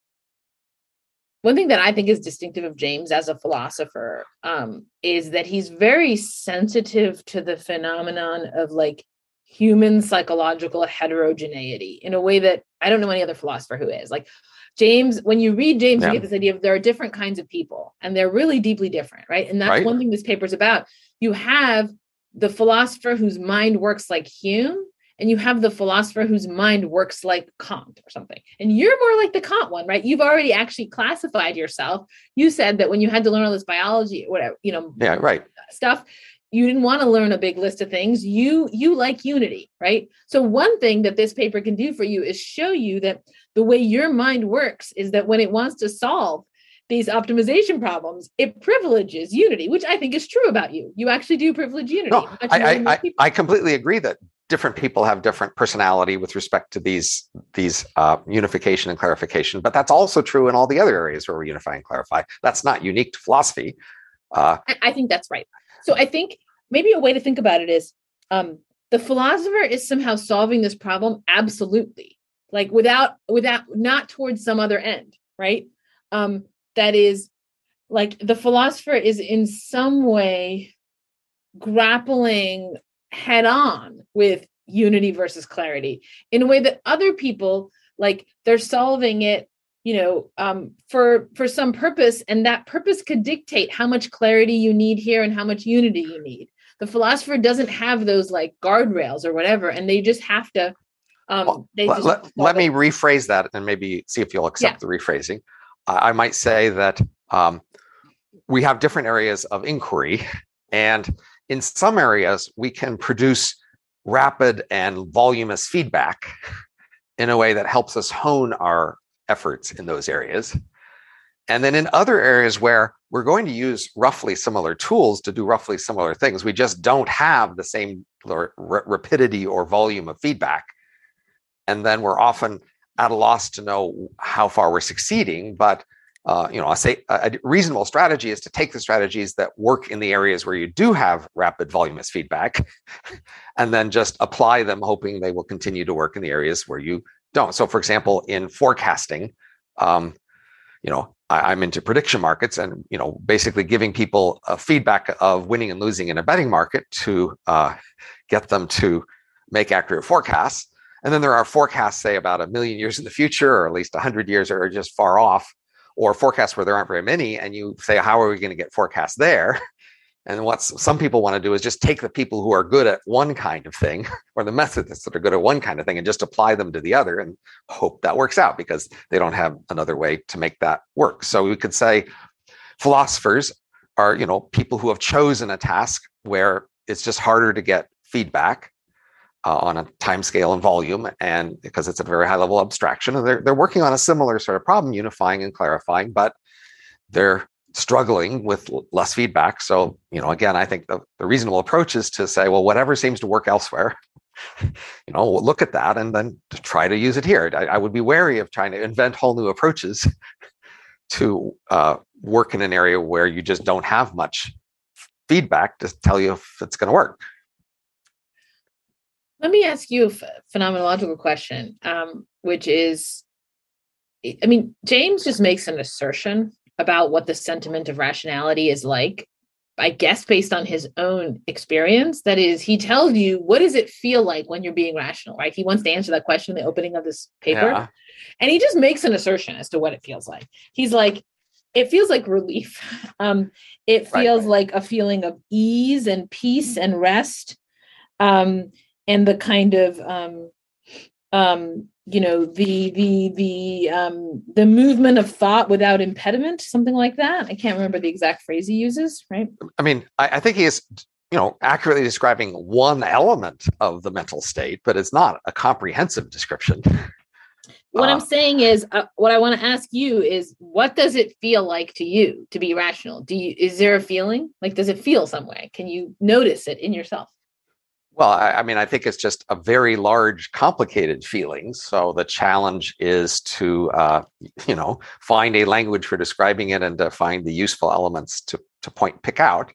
one thing that I think is distinctive of James as a philosopher um, is that he's very sensitive to the phenomenon of like human psychological heterogeneity in a way that I don't know any other philosopher who is. Like James, when you read James, yeah. you get this idea of there are different kinds of people and they're really deeply different, right? And that's right. one thing this paper is about. You have the philosopher whose mind works like Hume, and you have the philosopher whose mind works like Kant or something. And you're more like the Kant one, right? You've already actually classified yourself. You said that when you had to learn all this biology, whatever, you know, yeah, right. Stuff, you didn't want to learn a big list of things. You you like unity, right? So one thing that this paper can do for you is show you that the way your mind works is that when it wants to solve these optimization problems, it privileges unity, which I think is true about you. You actually do privilege unity. No, I, I, I, I, completely agree that different people have different personality with respect to these these uh, unification and clarification, but that's also true in all the other areas where we unify and clarify. That's not unique to philosophy. Uh, I, think that's right. So I think maybe a way to think about it is um, the philosopher is somehow solving this problem absolutely like without without not towards some other end right? Um that is like the philosopher is in some way grappling head on with unity versus clarity in a way that other people like they're solving it you know um, for for some purpose and that purpose could dictate how much clarity you need here and how much unity you need the philosopher doesn't have those like guardrails or whatever and they just have to um, well, let, let, let me rephrase that and maybe see if you'll accept yeah. the rephrasing. I might say that um, we have different areas of inquiry, and in some areas, we can produce rapid and voluminous feedback in a way that helps us hone our efforts in those areas. And then in other areas where we're going to use roughly similar tools to do roughly similar things, we just don't have the same rapidity or volume of feedback and then we're often at a loss to know how far we're succeeding. But uh, you know, I say a reasonable strategy is to take the strategies that work in the areas where you do have rapid voluminous feedback, (laughs) and then just apply them, hoping they will continue to work in the areas where you don't. So, for example, in forecasting, um, you know, I, am into prediction markets, and you know, basically giving people feedback of winning and losing in a betting market to uh, get them to make accurate forecasts. And then there are forecasts, say, about a million years in the future, or at least 100 years, or just far off, or forecasts where there aren't very many. And you say, how are we going to get forecasts there? And what some people want to do is just take the people who are good at one kind of thing, (laughs) or the methods that are good at one kind of thing, and just apply them to the other and hope that works out because they don't have another way to make that work. So we could say philosophers are, you know, people who have chosen a task where it's just harder to get feedback uh, on a time scale and volume, and because it's a very high level abstraction, and they're they're working on a similar sort of problem, unifying and clarifying, but they're struggling with less feedback. So, you know, again, I think the, the reasonable approach is to say, well, whatever seems to work elsewhere, (laughs) you know, look at that and then try to use it here. I, I would be wary of trying to invent whole new approaches (laughs) to uh, work in an area where you just don't have much feedback to tell you if it's going to work. Let me ask you a phenomenological question, um, which is I mean, James just makes an assertion about what the sentiment of rationality is like, I guess based on his own experience. That is, he tells you what does it feel like when you're being rational, right? He wants to answer that question in the opening of this paper. Yeah. And he just makes an assertion as to what it feels like. He's like, it feels like relief. (laughs) Um, it feels right. like a feeling of ease and peace and rest. Um, and the kind of um, um, you know the the the um, the movement of thought without impediment, something like that. I can't remember the exact phrase he uses. Right. I mean, I, I think he is you know accurately describing one element of the mental state, but it's not a comprehensive description. What uh, I'm saying is, uh, what I want to ask you is, what does it feel like to you to be rational? Do you is there a feeling like does it feel some way? Can you notice it in yourself? Well, I, I, mean, I think it's just a very large, complicated feeling. So the challenge is to, uh, you know, find a language for describing it and to find the useful elements to to point pick out.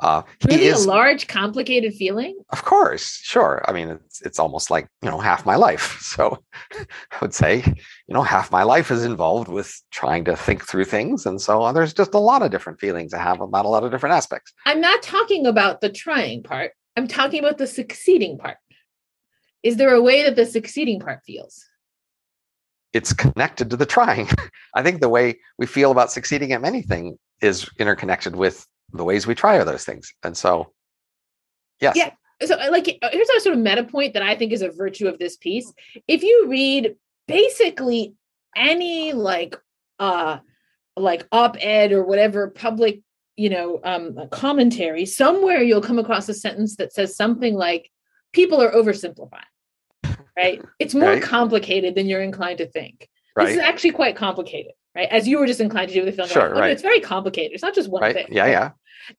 Uh, really, is, a large, complicated feeling. Of course, sure. I mean, it's it's almost like you know half my life. (laughs) So I would say, you know, half my life is involved with trying to think through things, and so on. There's just a lot of different feelings I have about a lot of different aspects. I'm not talking about the trying part. I'm talking about the succeeding part. Is there a way that the succeeding part feels? It's connected to the trying. (laughs) I think the way we feel about succeeding at anything is interconnected with the ways we try at those things. And so, yes. Yeah. So, uh, like, uh, here's a sort of meta point that I think is a virtue of this piece. If you read basically any like, uh, like op-ed or whatever public you know um, commentary somewhere you'll come across a sentence that says something like people are oversimplifying right (laughs) it's more right. complicated than you're inclined to think right. this is actually quite complicated right as you were just inclined to do with the film sure, right. it's very complicated it's not just one right. thing yeah yeah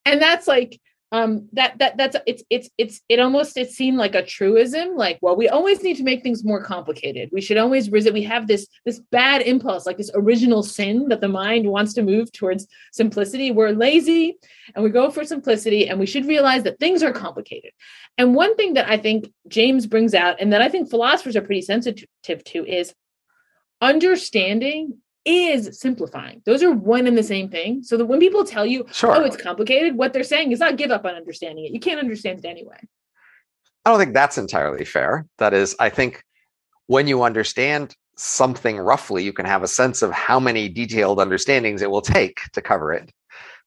and that's like um that that that's it's it's it's it almost it seemed like a truism like well we always need to make things more complicated. We should always resist we have this this bad impulse like this original sin that the mind wants to move towards simplicity. We're lazy and we go for simplicity and we should realize that things are complicated. And one thing that i think james brings out and that i think philosophers are pretty sensitive to is understanding is simplifying. Those are one and the same thing. So that when people tell you, sure. oh, it's complicated, what they're saying is not give up on understanding it. You can't understand it anyway. I don't think that's entirely fair. That is, I think when you understand something roughly, you can have a sense of how many detailed understandings it will take to cover it.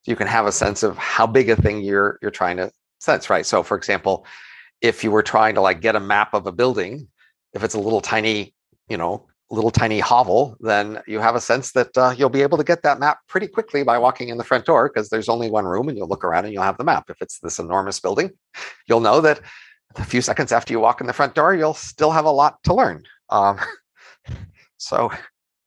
You can have a sense of how big a thing you're you're trying to sense, right? So for example, if you were trying to like get a map of a building, if it's a little tiny, you know, little tiny hovel, then you have a sense that uh, you'll be able to get that map pretty quickly by walking in the front door because there's only one room and you'll look around and you'll have the map. If it's this enormous building, you'll know that a few seconds after you walk in the front door, you'll still have a lot to learn. Um, so,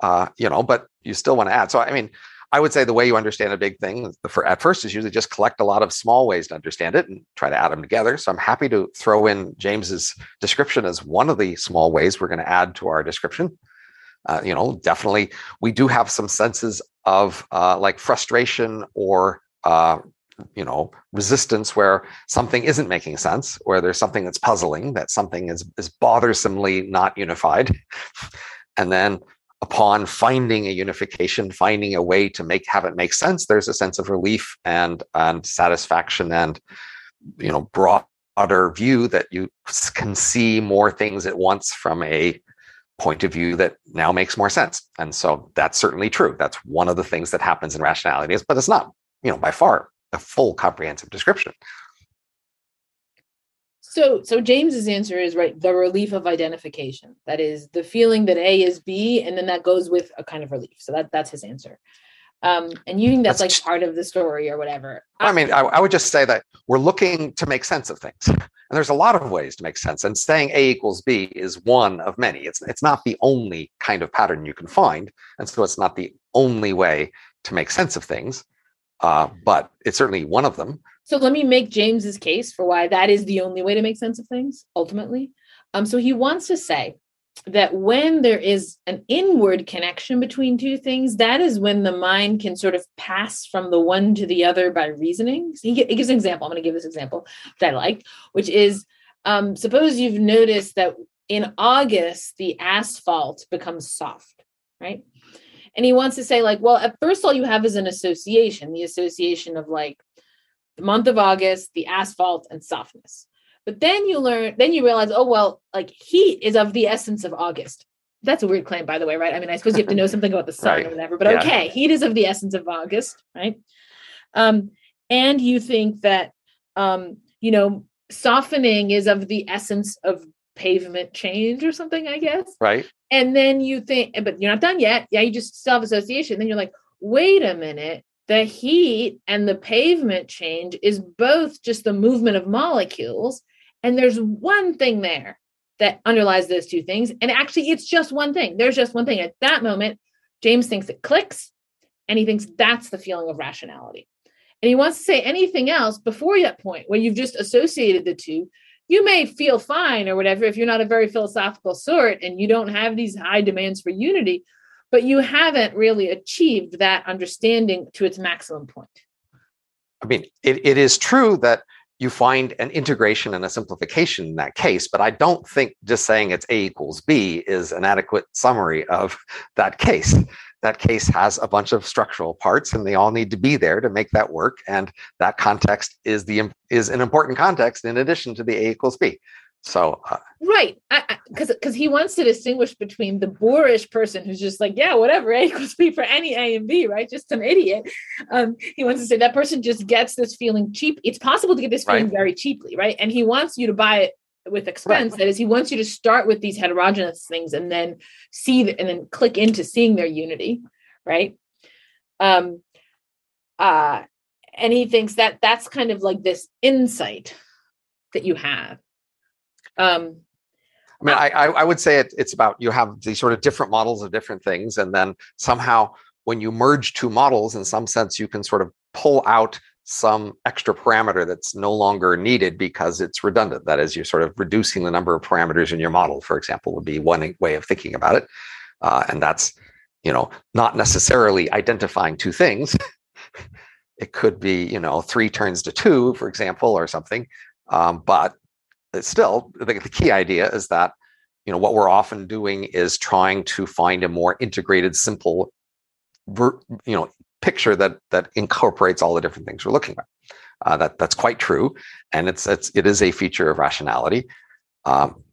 uh, you know, but you still want to add. So, I mean, I would say the way you understand a big thing for, at first is usually just collect a lot of small ways to understand it and try to add them together. So I'm happy to throw in James's description as one of the small ways we're going to add to our description. Uh, you know, definitely we do have some senses of uh, like frustration or uh, you know resistance where something isn't making sense where there's something that's puzzling that something is is bothersomely not unified. (laughs) And then upon finding a unification, finding a way to make have it make sense, there's a sense of relief and and satisfaction and you know broader view that you can see more things at once from a point of view that now makes more sense. And so that's certainly true. That's one of the things that happens in rationality, but it's not, you know, by far a full comprehensive description. So, so James's answer is right. The relief of identification. That is the feeling that A is B, and then that goes with a kind of relief. So that that's his answer. Um, and you think that's, that's like part of the story or whatever. I mean, I, I, would just say that we're looking to make sense of things, and there's a lot of ways to make sense. And saying A equals B is one of many. It's it's not the only kind of pattern you can find, and so it's not the only way to make sense of things. Uh, but it's certainly one of them. So let me make James's case for why that is the only way to make sense of things ultimately. Um, so he wants to say that when there is an inward connection between two things, that is when the mind can sort of pass from the one to the other by reasoning. So he, gives an example. I'm going to give this example that I like, which is um, suppose you've noticed that in August, the asphalt becomes soft, right? And he wants to say, like, well, at first, all you have is an association, the association of like the month of August, the asphalt, and softness. But then you learn, then you realize, oh, well, like heat is of the essence of August. That's a weird claim, by the way, right? I mean, I suppose you have to know (laughs) something about the sun right. or whatever, but yeah. okay, heat is of the essence of August, right? Um, and you think that, um, you know, softening is of the essence of pavement change or something, I guess. Right. And then you think, but you're not done yet. Yeah, you just self association. Then you're like, wait a minute the heat and the pavement change is both just the movement of molecules. And there's one thing there that underlies those two things. And actually, it's just one thing. There's just one thing. At that moment, James thinks it clicks and he thinks that's the feeling of rationality. And he wants to say anything else before that point where you've just associated the two you may feel fine or whatever if you're not a very philosophical sort and you don't have these high demands for unity, but you haven't really achieved that understanding to its maximum point. I mean, it, it is true that you find an integration and a simplification in that case, but I don't think just saying it's A equals B is an adequate summary of (laughs) that case. That case has a bunch of structural parts and they all need to be there to make that work. And that context is the is an important context in addition to the A equals B. So uh, right, because because he wants to distinguish between the boorish person who's just like, yeah, whatever, A (laughs) equals B for any A and B, right? Just some idiot. Um, he wants to say that person just gets this feeling cheap. It's possible to get this feeling right. very cheaply, right? And he wants you to buy it with expense. Right. That is, he wants you to start with these heterogeneous things and then see the, and then click into seeing their unity, right? Um, uh, and he thinks that that's kind of like this insight that you have um, I mean, I, I would say it, it's about you have these sort of different models of different things, and then somehow when you merge two models, in some sense, you can sort of pull out some extra parameter that's no longer needed because it's redundant. That is, you're sort of reducing the number of parameters in your model, for example, would be one way of thinking about it. Uh, and that's, you know, not necessarily identifying two things. (laughs) it could be, you know, three turns to two, for example, or something. Um, but still, the, the key idea is that you know what we're often doing is trying to find a more integrated, simple, you know, picture that that incorporates all the different things we're looking at. Uh, that that's quite true, and it's it's it is a feature of rationality. Um,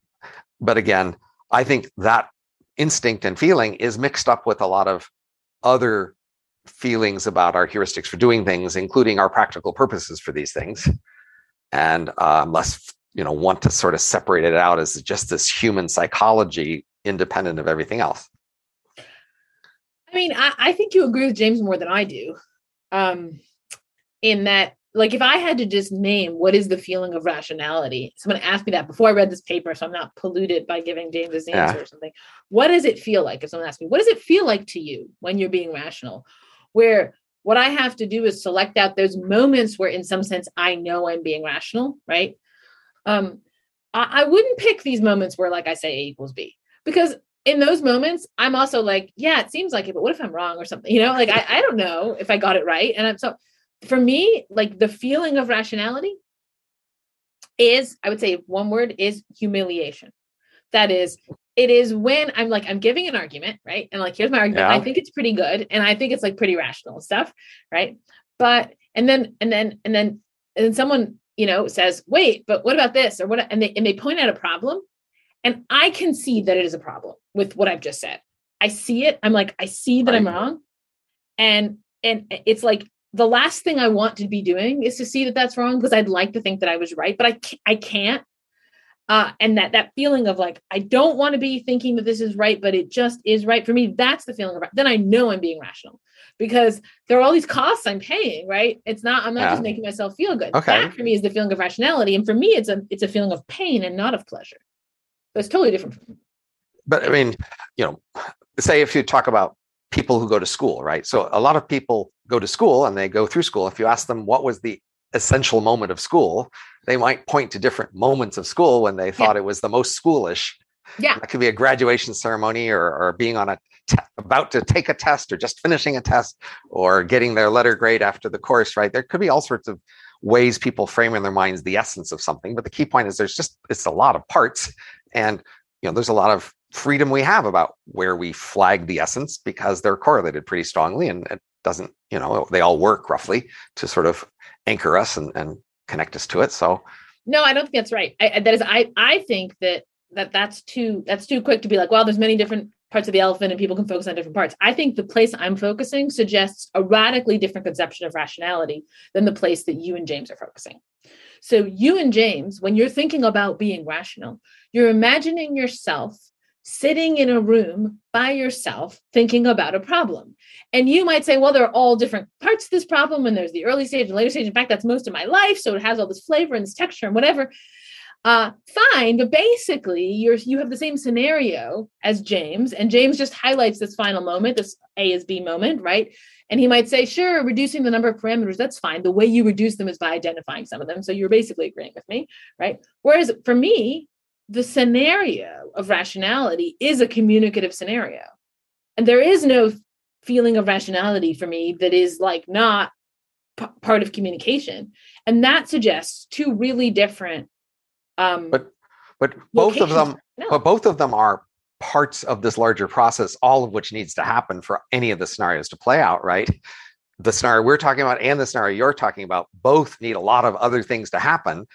but again, I think that instinct and feeling is mixed up with a lot of other feelings about our heuristics for doing things, including our practical purposes for these things. And um, less you know want to sort of separate it out as just this human psychology independent of everything else. I mean i, I think you agree with james more than i do. Um in that like if i had to just name what is the feeling of rationality someone asked me that before i read this paper so i'm not polluted by giving james this answer yeah. or something. What does it feel like if someone asks me what does it feel like to you when you're being rational? Where what i have to do is select out those moments where in some sense i know i'm being rational right um, I, I wouldn't pick these moments where, like I say, A equals B, because in those moments, I'm also like, yeah, it seems like it, but what if I'm wrong or something? You know, like I, I don't know if I got it right. And I'm so for me, like the feeling of rationality is, I would say one word is humiliation. That is, it is when I'm like, I'm giving an argument, right? And like, here's my argument. Yeah. I think it's pretty good. And I think it's like pretty rational stuff, right? But and then and then and then and then someone you know, says, wait, but what about this? Or what? And they, and they point out a problem. And I can see that it is a problem with what I've just said. I see it. I'm like, I see that. I'm wrong. And, and it's like, the last thing I want to be doing is to see that that's wrong because I'd like to think that I was right, but I I can't. Uh, and that that feeling of like I don't want to be thinking that this is right, but it just is right for me. That's the feeling of then I know I'm being rational because there are all these costs I'm paying, right? It's not, I'm not yeah. just making myself feel good. Okay. That for me is the feeling of rationality. And for me, it's a it's a feeling of pain and not of pleasure. So it's totally different. But I mean, you know, say if you talk about people who go to school, right? So a lot of people go to school and they go through school. If you ask them what was the essential moment of school, they might point to different moments of school when they thought yeah. it was the most schoolish. Yeah. That could be a graduation ceremony or, or being on a te- about to take a test or just finishing a test or getting their letter grade after the course, right? There could be all sorts of ways people frame in their minds the essence of something. But the key point is there's just it's a lot of parts. And you know, there's a lot of freedom we have about where we flag the essence because they're correlated pretty strongly and it doesn't, you know, they all work roughly to sort of anchor us and, and connect us to it. So no, I don't think that's right. I, that is, I, I think that that that's too that's too quick to be like, well, there's many different parts of the elephant and people can focus on different parts. I think the place I'm focusing suggests a radically different conception of rationality than the place that you and James are focusing. So, you and James, when you're thinking about being rational, you're imagining yourself sitting in a room by yourself thinking about a problem. And you might say, well, there are all different parts of this problem, and there's the early stage and later stage. In fact, that's most of my life. So it has all this flavor and this texture and whatever. uh fine but basically you're you have the same scenario as james and james just highlights this final moment this a is b moment right and he might say sure reducing the number of parameters that's fine the way you reduce them is by identifying some of them so you're basically agreeing with me right whereas for me the scenario of rationality is a communicative scenario. And there is no feeling of rationality for me that is like not p- part of communication. And that suggests two really different um but but both of them No. but both of them are parts of this larger process all of which needs to happen for any of the scenarios to play out right? The scenario we're talking about and the scenario you're talking about both need a lot of other things to happen.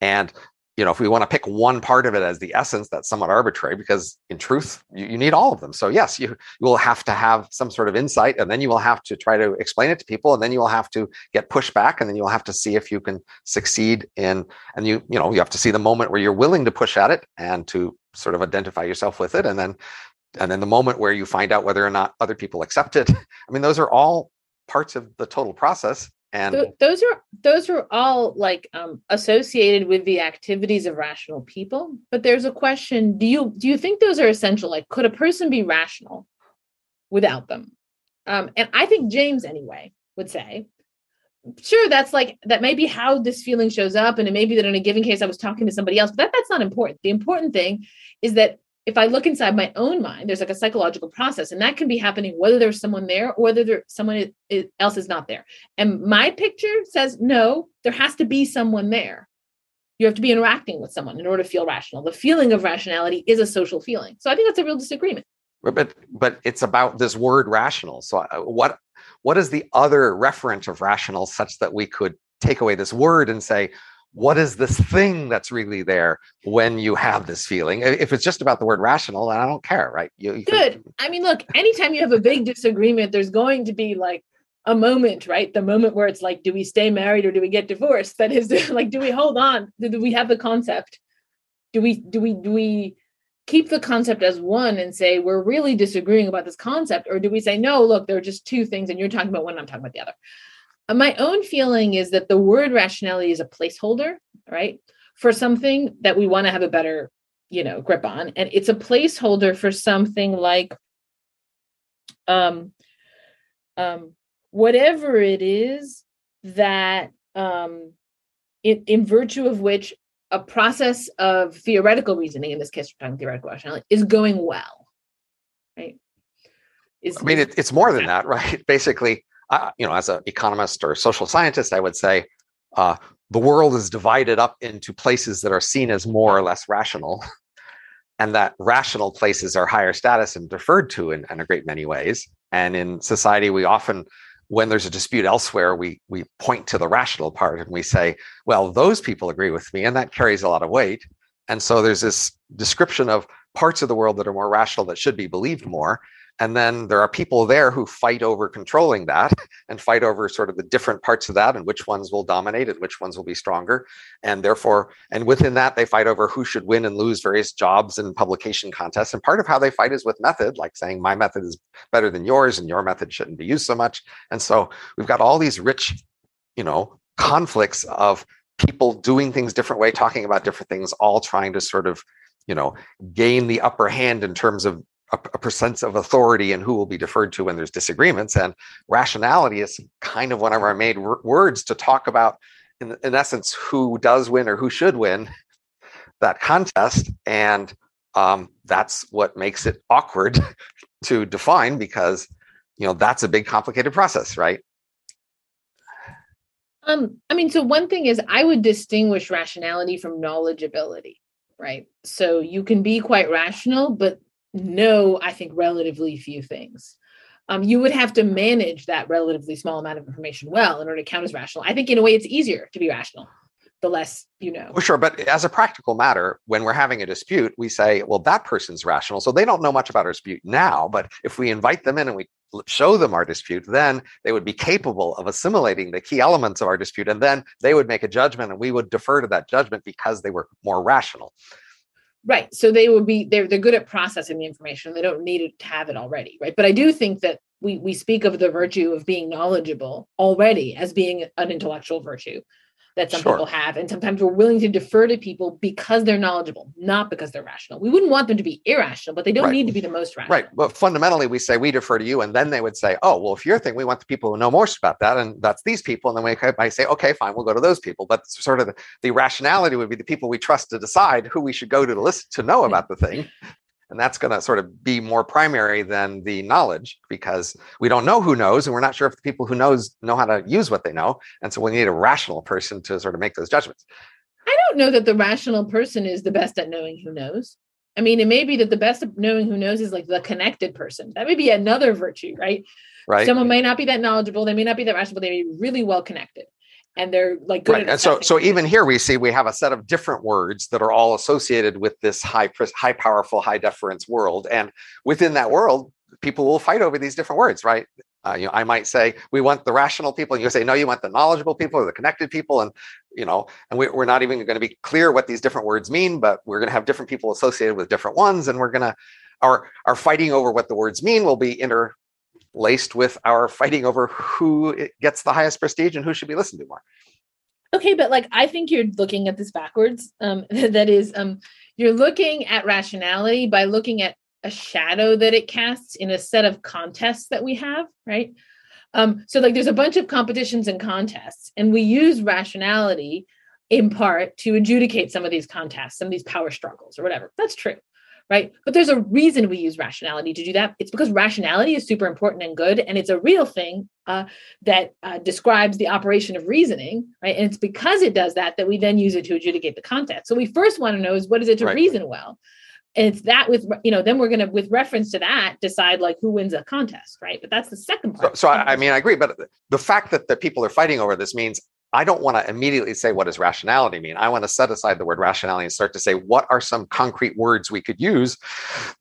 And you know if we want to pick one part of it as the essence that's somewhat arbitrary because in truth you, you need all of them. So yes you, you will have to have some sort of insight and then you will have to try to explain it to people and then you will have to get pushback and then you'll have to see if you can succeed in and you you know you have to see the moment where you're willing to push at it and to sort of identify yourself with it and then and then the moment where you find out whether or not other people accept it. (laughs) I mean those are all parts of the total process and Th- those are those are all like um, associated with the activities of rational people. But there's a question do you do you think those are essential? Like could a person be rational without them? Um, and i think james anyway would say sure that's like that may be how this feeling shows up and it may be that in a given case i was talking to somebody else but that, that's not important. The important thing is that if I look inside my own mind, there's like a psychological process, and that can be happening whether there's someone there or whether there someone i- i- else is not there. And my picture says no, there has to be someone there. You have to be interacting with someone in order to feel rational. The feeling of rationality is a social feeling. So I think that's a real disagreement. but but, but it's about this word rational so uh, what what is the other referent of rational such that we could take away this word and say what is this thing that's really there when you have this feeling if it's just about the word rational then i don't care right you, you could- Good. I mean, look, anytime you have a big disagreement, there's going to be like a moment, right? The moment where it's like, do we stay married or do we get divorced? That is (laughs) like, do we hold on? Do, we have the concept? Do we do we do we keep the concept as one and say we're really disagreeing about this concept, or do we say no? Look, there are just two things, and you're talking about one, and I'm talking about the other. Uh, My own feeling is that the word rationality is a placeholder, right, for something that we want to have a better you know grip on and it's a placeholder for something like um um whatever it is that um in, in virtue of which a process of theoretical reasoning in this case we're talking theoretical rationality is going well right? Is, i mean it, it's more than that right? (laughs) Basically you know as an economist or social scientist i would say uh, the world is divided up into places that are seen as more or less rational (laughs) and that rational places are higher status and deferred to in, in a great many ways. And in society we often when there's a dispute elsewhere we we point to the rational part and we say well those people agree with me and that carries a lot of weight. And so there's this description of parts of the world that are more rational that should be believed more and then there are people there who fight over controlling that (laughs) and fight over sort of the different parts of that and which ones will dominate and which ones will be stronger. And therefore and within that they fight over who should win and lose various jobs and publication contests. And part of how they fight is with method like saying my method is better than yours and your method shouldn't be used so much. And so we've got all these rich you know conflicts of people doing things different way talking about different things all trying to sort of you know gain the upper hand in terms of a, a percent of authority and who will be deferred to when there's disagreements and rationality is kind of one of our main w- words to talk about in, in essence who does win or who should win that contest and um, that's what makes it awkward (laughs) to define because you know that's a big complicated process right Um, I mean, so one thing is I would distinguish rationality from knowledgeability, right? So you can be quite rational, but know, I think, relatively few things. Um, you would have to manage that relatively small amount of information well in order to count as rational. I think in a way it's easier to be rational, the less you know. Well, sure, but as a practical matter, when we're having a dispute, we say, well, that person's rational. So they don't know much about our dispute now. But if we invite them in and we show them our dispute, then they would be capable of assimilating the key elements of our dispute. And then they would make a judgment and we would defer to that judgment because they were more rational. Right. So they would be they're they're good at processing the information. They don't need to have it already, right? But I do think that we we speak of the virtue of being knowledgeable already as being an intellectual virtue. That some Sure. people have and sometimes we're willing to defer to people because they're knowledgeable not because they're rational we wouldn't want them to be irrational but they don't Right. need to be the most rational Right. But fundamentally, we say we defer to you, and then they would say, "Oh, well, if your thing, we want the people who know most about that, and that's these people." And then we might say, "Okay, fine, we'll go to those people." But sort of the, the rationality would be the people we trust to decide who we should go to to listen to know about the thing, and that's going to sort of be more primary than the knowledge because we don't know who knows, and we're not sure if the people who knows know how to use what they know, and so we need a rational person to sort of make those judgments. I don't know that the rational person is the best at knowing who knows. I mean, it may be that the best at knowing who knows is like the connected person. That may be another virtue, right? Right. Someone may not be that knowledgeable, they may not be that rational, but they may be really well connected. And they're like good right and so so even here we see we have a set of different words that are all associated with this high high powerful high deference world and within that world people will fight over these different words right? Uh, you know i might say we want the rational people and you say no you want the knowledgeable people or the connected people and you know and we, we're not even going to be clear what these different words mean but we're going to have different people associated with different ones and we're going to our our fighting over what the words mean will be interlaced with our fighting over who gets the highest prestige and who should be listened to more. Okay but like i think you're looking at this backwards um (laughs) that is um you're looking at rationality by looking at a shadow that it casts in a set of contests that we have right? Um so like there's a bunch of competitions and contests and we use rationality in part to adjudicate some of these contests some of these power struggles or whatever. That's true right but there's a reason we use rationality to do that it's because rationality is super important and good and it's a real thing uh, that uh, describes the operation of reasoning, right? And it's because it does that that we then use it to adjudicate the context. So we first want to know is what is it to Right. reason well, and it's that with you know then we're going to with reference to that decide like who wins a contest, right? But that's the second So, part. so I, I mean, I agree, but the fact that the people are fighting over this means I don't want to immediately say what does rationality mean. I want to set aside the word rationality and start to say what are some concrete words we could use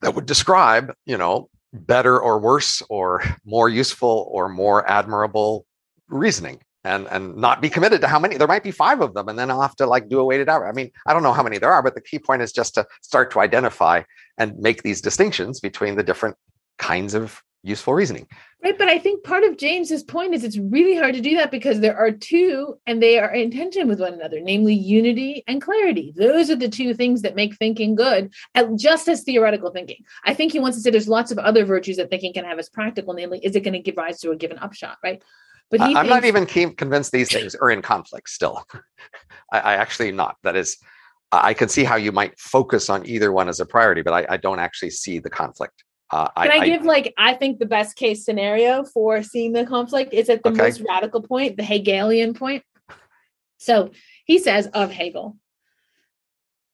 that would describe, you know, better or worse or more useful or more admirable reasoning. And, and not be committed to how many there might be five of them and then i'll have to like do a weighted average i mean i don't know how many there are but the key point is just to start to identify and make these distinctions between the different kinds of useful reasoning Right, but I think part of James's point is it's really hard to do that because there are two and they are in tension with one another, namely unity and clarity. Those are the two things that make thinking good, just as theoretical thinking. I think he wants to say there's lots of other virtues that thinking can have as practical, namely, is it going to give rise to a given upshot, right? But I'm not even convinced these things are in conflict still. (laughs) I, I actually not. That is, I I can see how you might focus on either one as a priority, but I, I don't actually see the conflict. Uh, Can I, give like I think the best case scenario for seeing the conflict is at the Okay. most radical point, the Hegelian point. So he says of Hegel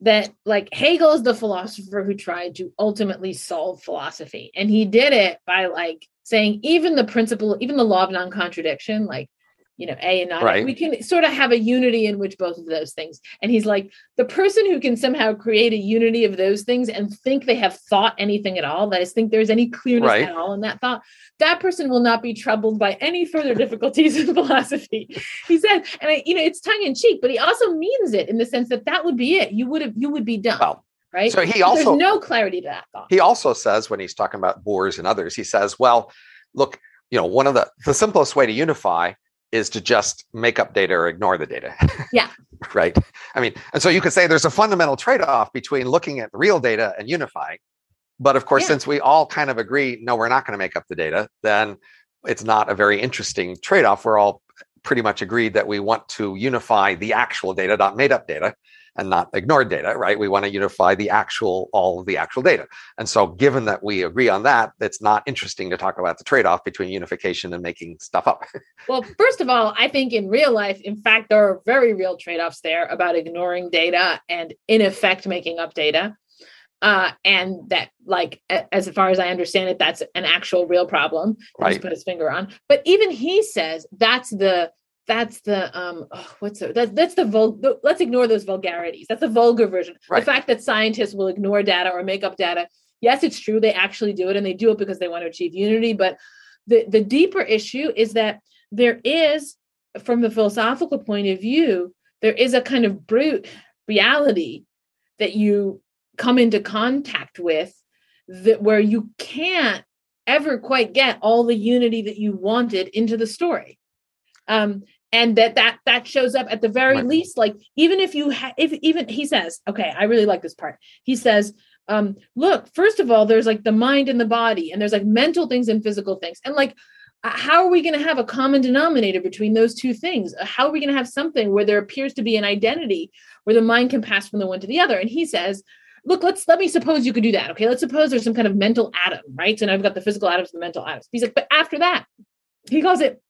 that like Hegel is the philosopher who tried to ultimately solve philosophy, and he did it by like saying even the principle, even the law of non-contradiction, like you know A and A, Right. we can sort of have a unity in which both of those things. And he's like the person who can somehow create a unity of those things and think they have thought anything at all, that is, think there's any clearness Right. at all in that thought, that person will not be troubled by any further (laughs) difficulties in philosophy. He said, and I, you know, it's tongue in cheek, but he also means it in the sense that that would be it. You would have, you would be done, Well, right? so he also there's no clarity to that thought. he also says when he's talking about Boers and others, he says, well, look, you know, one of the the simplest way to unify is to just make up data or ignore the data. (laughs) Yeah. right. I mean, and so you could say there's a fundamental trade-off between looking at real data and unifying. But of course, Yeah. since we all kind of agree, no, we're not going to make up the data, then it's not a very interesting trade-off. We're all pretty much agreed that we want to unify the actual data, not made up data, and not ignored data, right? We want to unify the actual, all of the actual data. And so, given that we agree on that, it's not interesting to talk about the trade off between unification and making stuff up. (laughs) Well, first of all, I think in real life, in fact, there are very real trade offs there about ignoring data and, in effect, making up data. Uh, and that, like, as far as I understand it, that's an actual real problem. that He's put his finger on. But even he says that's the that's the um oh, what's the, that, that's the vul the, let's ignore those vulgarities. That's the vulgar version. Right. the fact that scientists will ignore data or make up data yes it's true they actually do it and they do it because they want to achieve unity but the the deeper issue is that there is from the philosophical point of view there is a kind of brute reality that you come into contact with that where you can't ever quite get all the unity that you wanted into the story. Um and that that that shows up at the very Right. least like even if you ha- if even he says okay i really like this part. He says um look first of all there's like the mind and the body and there's like mental things and physical things. And like how are we going to have a common denominator between those two things? Uh, how are we going to have something where there appears to be an identity where the mind can pass from the one to the other? And he says look let's let me suppose you could do that okay? Let's suppose there's some kind of mental atom right? And i've got the physical atoms and the mental atoms. He's like but after that he calls it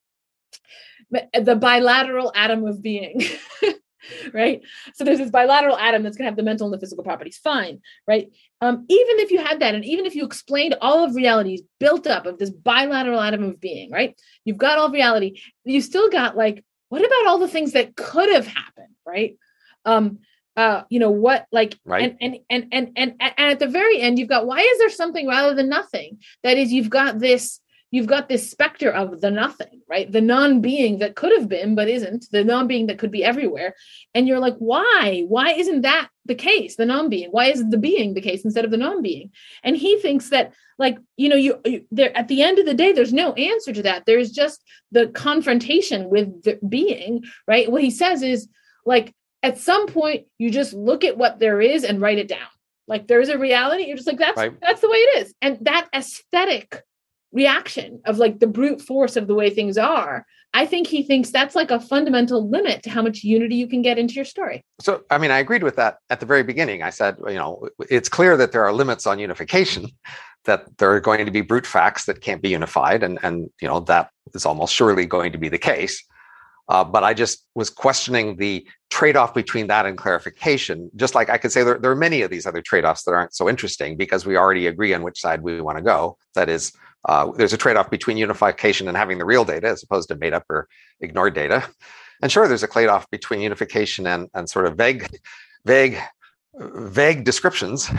the bilateral atom of being (laughs) right? So there's this bilateral atom that's going to have the mental and the physical properties fine right? Um, even if you had that and even if you explained all of reality is built up of this bilateral atom of being right? You've got all of reality you still got like what about all the things that could have happened right? Um uh you know what like Right. and, and and and and and at the very end you've got why is there something rather than nothing that is you've got this you've got this specter of the nothing right? The non-being that could have been but isn't the non-being that could be everywhere. And you're like why? Why isn't that the case the non-being? Why is the being the case instead of the non-being? And he thinks that like you know you, you there at the end of the day there's no answer to that. There's just the confrontation with the being right? What he says is like at some point you just look at what there is and write it down. Like there's a reality you're just like that's Right. that's the way it is. And that aesthetic reaction of like the brute force of the way things are i think he thinks that's like a fundamental limit to how much unity you can get into your story So, I mean, I agreed with that at the very beginning. I said, you know, it's clear that there are limits on unification, that there are going to be brute facts that can't be unified, and and you know that is almost surely going to be the case. Uh, but I just was questioning the trade-off between that and clarification. Just like I could say there, there are many of these other trade-offs that aren't so interesting because we already agree on which side we want to go. That is, uh, there's a trade-off between unification and having the real data as opposed to made-up or ignored data. And sure, there's a trade-off between unification and, and sort of vague, vague, vague descriptions,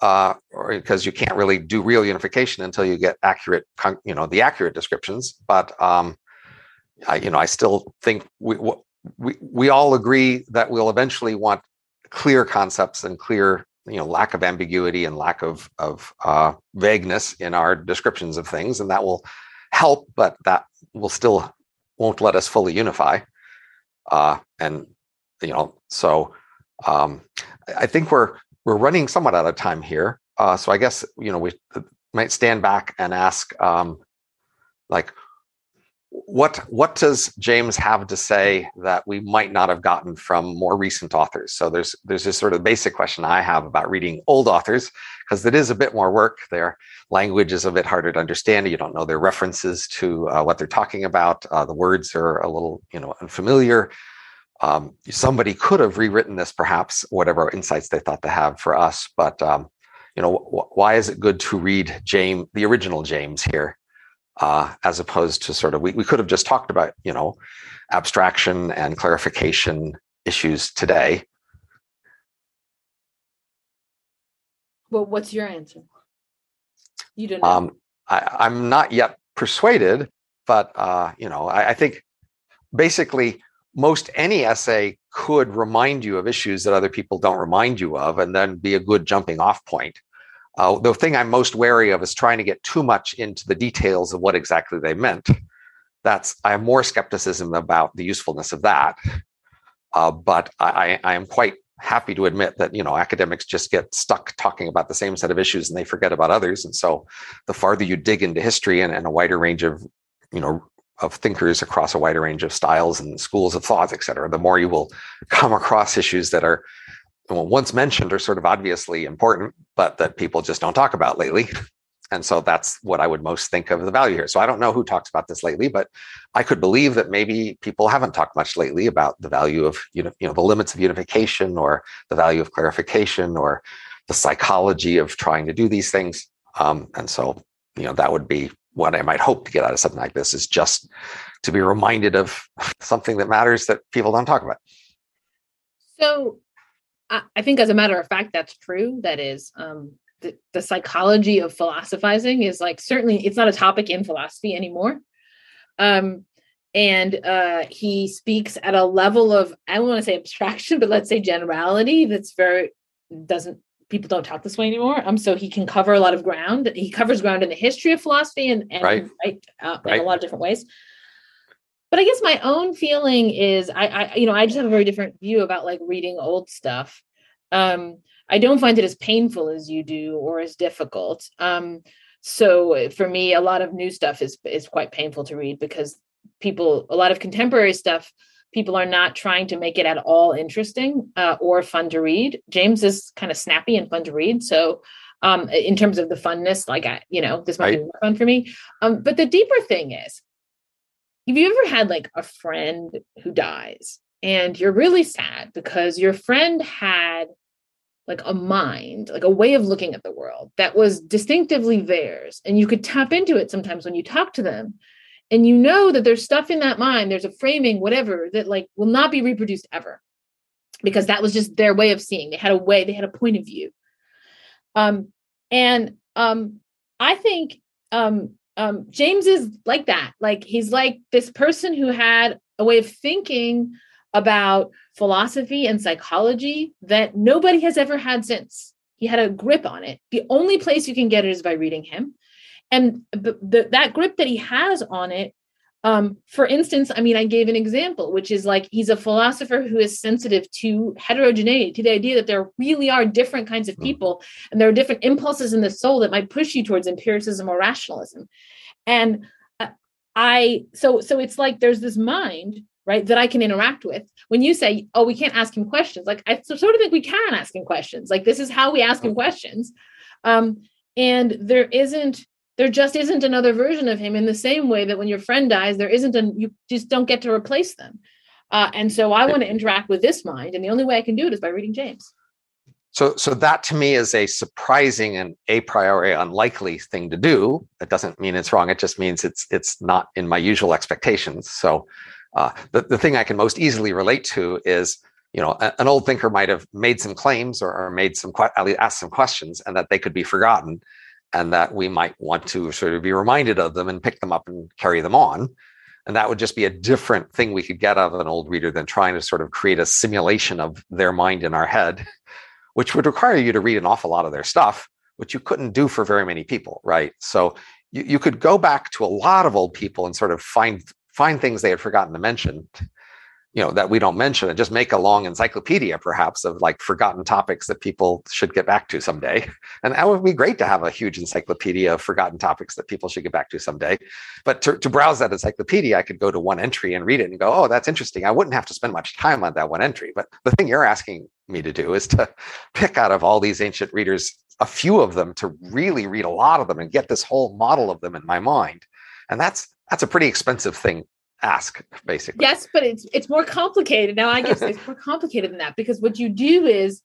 uh, because you can't really do real unification until you get accurate, you know, the accurate descriptions. But um, I, you know, I still think we we we all agree that we'll eventually want clear concepts and clear, you know, lack of ambiguity and lack of of uh, vagueness in our descriptions of things, and that will help. But that will still won't let us fully unify. Uh, and you know, so um, I think we're we're running somewhat out of time here. Uh, so I guess you know we might stand back and ask, um, like, what what does James have to say that we might not have gotten from more recent authors? So there's there's this sort of basic question I have about reading old authors because it is a bit more work. Their language is a bit harder to understand. You don't know their references to uh, what they're talking about. Uh, the words are a little you know unfamiliar. Um, somebody could have rewritten this, perhaps, whatever insights they thought to have for us. But um, you know, wh- why is it good to read James, the original James here, uh, as opposed to sort of we, we could have just talked about you know abstraction and clarification issues today. well what's your answer you don't know Um, I, I'm not yet persuaded, but uh, you know, I, I think basically most any essay could remind you of issues that other people don't remind you of, and then be a good jumping off point. Uh, the thing I'm most wary of is trying to get too much into the details of what exactly they meant. That's I have more skepticism about the usefulness of that. Uh, but I, I, am quite happy to admit that you know academics just get stuck talking about the same set of issues and they forget about others. And so, the farther you dig into history and, and a wider range of you know of thinkers across a wider range of styles and schools of thought, et cetera, the more you will (laughs) come across issues that are well, once mentioned are sort of obviously important, but that people just don't talk about lately. (laughs) And so that's what I would most think of the value here. So I don't know who talks about this lately, but I could believe that maybe people haven't talked much lately about the value of you know, the limits of unification or the value of clarification or the psychology of trying to do these things. Um, and so you know that would be what I might hope to get out of something like this is just to be reminded of (laughs) something that matters that people don't talk about. So I, I think as a matter of fact, that's true. That is um the, the psychology of philosophizing is like certainly it's not a topic in philosophy anymore. Um and uh he speaks at a level of I don't want to say abstraction, but let's say generality that's very doesn't people don't talk this way anymore. Um so he can cover a lot of ground. He covers ground in the history of philosophy and, and Right. right, uh, in a lot of different ways. But I guess my own feeling is I, I you know I just have a very different view about like reading old stuff. Um, I don't find it as painful as you do or as difficult. Um, so for me, a lot of new stuff is is quite painful to read because people a lot of contemporary stuff people are not trying to make it at all interesting uh, or fun to read. James is kind of snappy and fun to read, so um, in terms of the funness, like I, you know, this might right. be more fun for me. Um, but the deeper thing is, have you ever had like a friend who dies and you're really sad because your friend had like a mind, like a way of looking at the world that was distinctively theirs. And you could tap into it sometimes when you talk to them. And you know that there's stuff in that mind, there's a framing, whatever, that like will not be reproduced ever because that was just their way of seeing. They had a way, they had a point of view. Um, and um, I think um, um, James is like that. Like he's like this person who had a way of thinking about philosophy and psychology that nobody has ever had since. He had a grip on it. The only place you can get it is by reading him. And the, the, that grip that he has on it um, for instance, I mean, I gave an example, which is like he's a philosopher who is sensitive to heterogeneity, to the idea that there really are different kinds of hmm. people and there are different impulses in the soul that might push you towards empiricism or rationalism. And uh, I, so, so it's like there's this mind, right, that I can interact with. When you say, oh, we can't ask him questions, like I sort of think we can ask him questions. Like this is how we ask him questions. Um, and there isn't there just isn't another version of him in the same way that when your friend dies there isn't a you just don't get to replace them. Uh, and so i want to interact with this mind and the only way i can do it is by reading james. So so that to me is a surprising and a priori unlikely thing to do. That doesn't mean it's wrong it just means it's it's not in my usual expectations. So uh, the, the thing i can most easily relate to is you know an old thinker might have made some claims or, or made some at least asked some questions and that they could be forgotten and that we might want to sort of be reminded of them and pick them up and carry them on. And that would just be a different thing we could get out of an old reader than trying to sort of create a simulation of their mind in our head, (laughs) which would require you to read an awful lot of their stuff, which you couldn't do for very many people, right? So you, you could go back to a lot of old people and sort of find find things they had forgotten to mention you know that we don't mention and just make a long encyclopedia perhaps of like forgotten topics that people should get back to someday. (laughs) And that would be great to have a huge encyclopedia of forgotten topics that people should get back to someday. But to, to browse that encyclopedia i could go to one entry and read it and go oh that's interesting. I wouldn't have to spend much time on that one entry. But the thing you're asking me to do is to (laughs) pick out of all these ancient readers a few of them to really read a lot of them and get this whole model of them in my mind. And that's that's a pretty expensive thing ask basically. Yes but it's it's more complicated. Now i guess it's more (laughs) complicated than that because what you do is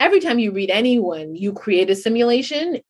every time you read anyone you create a simulation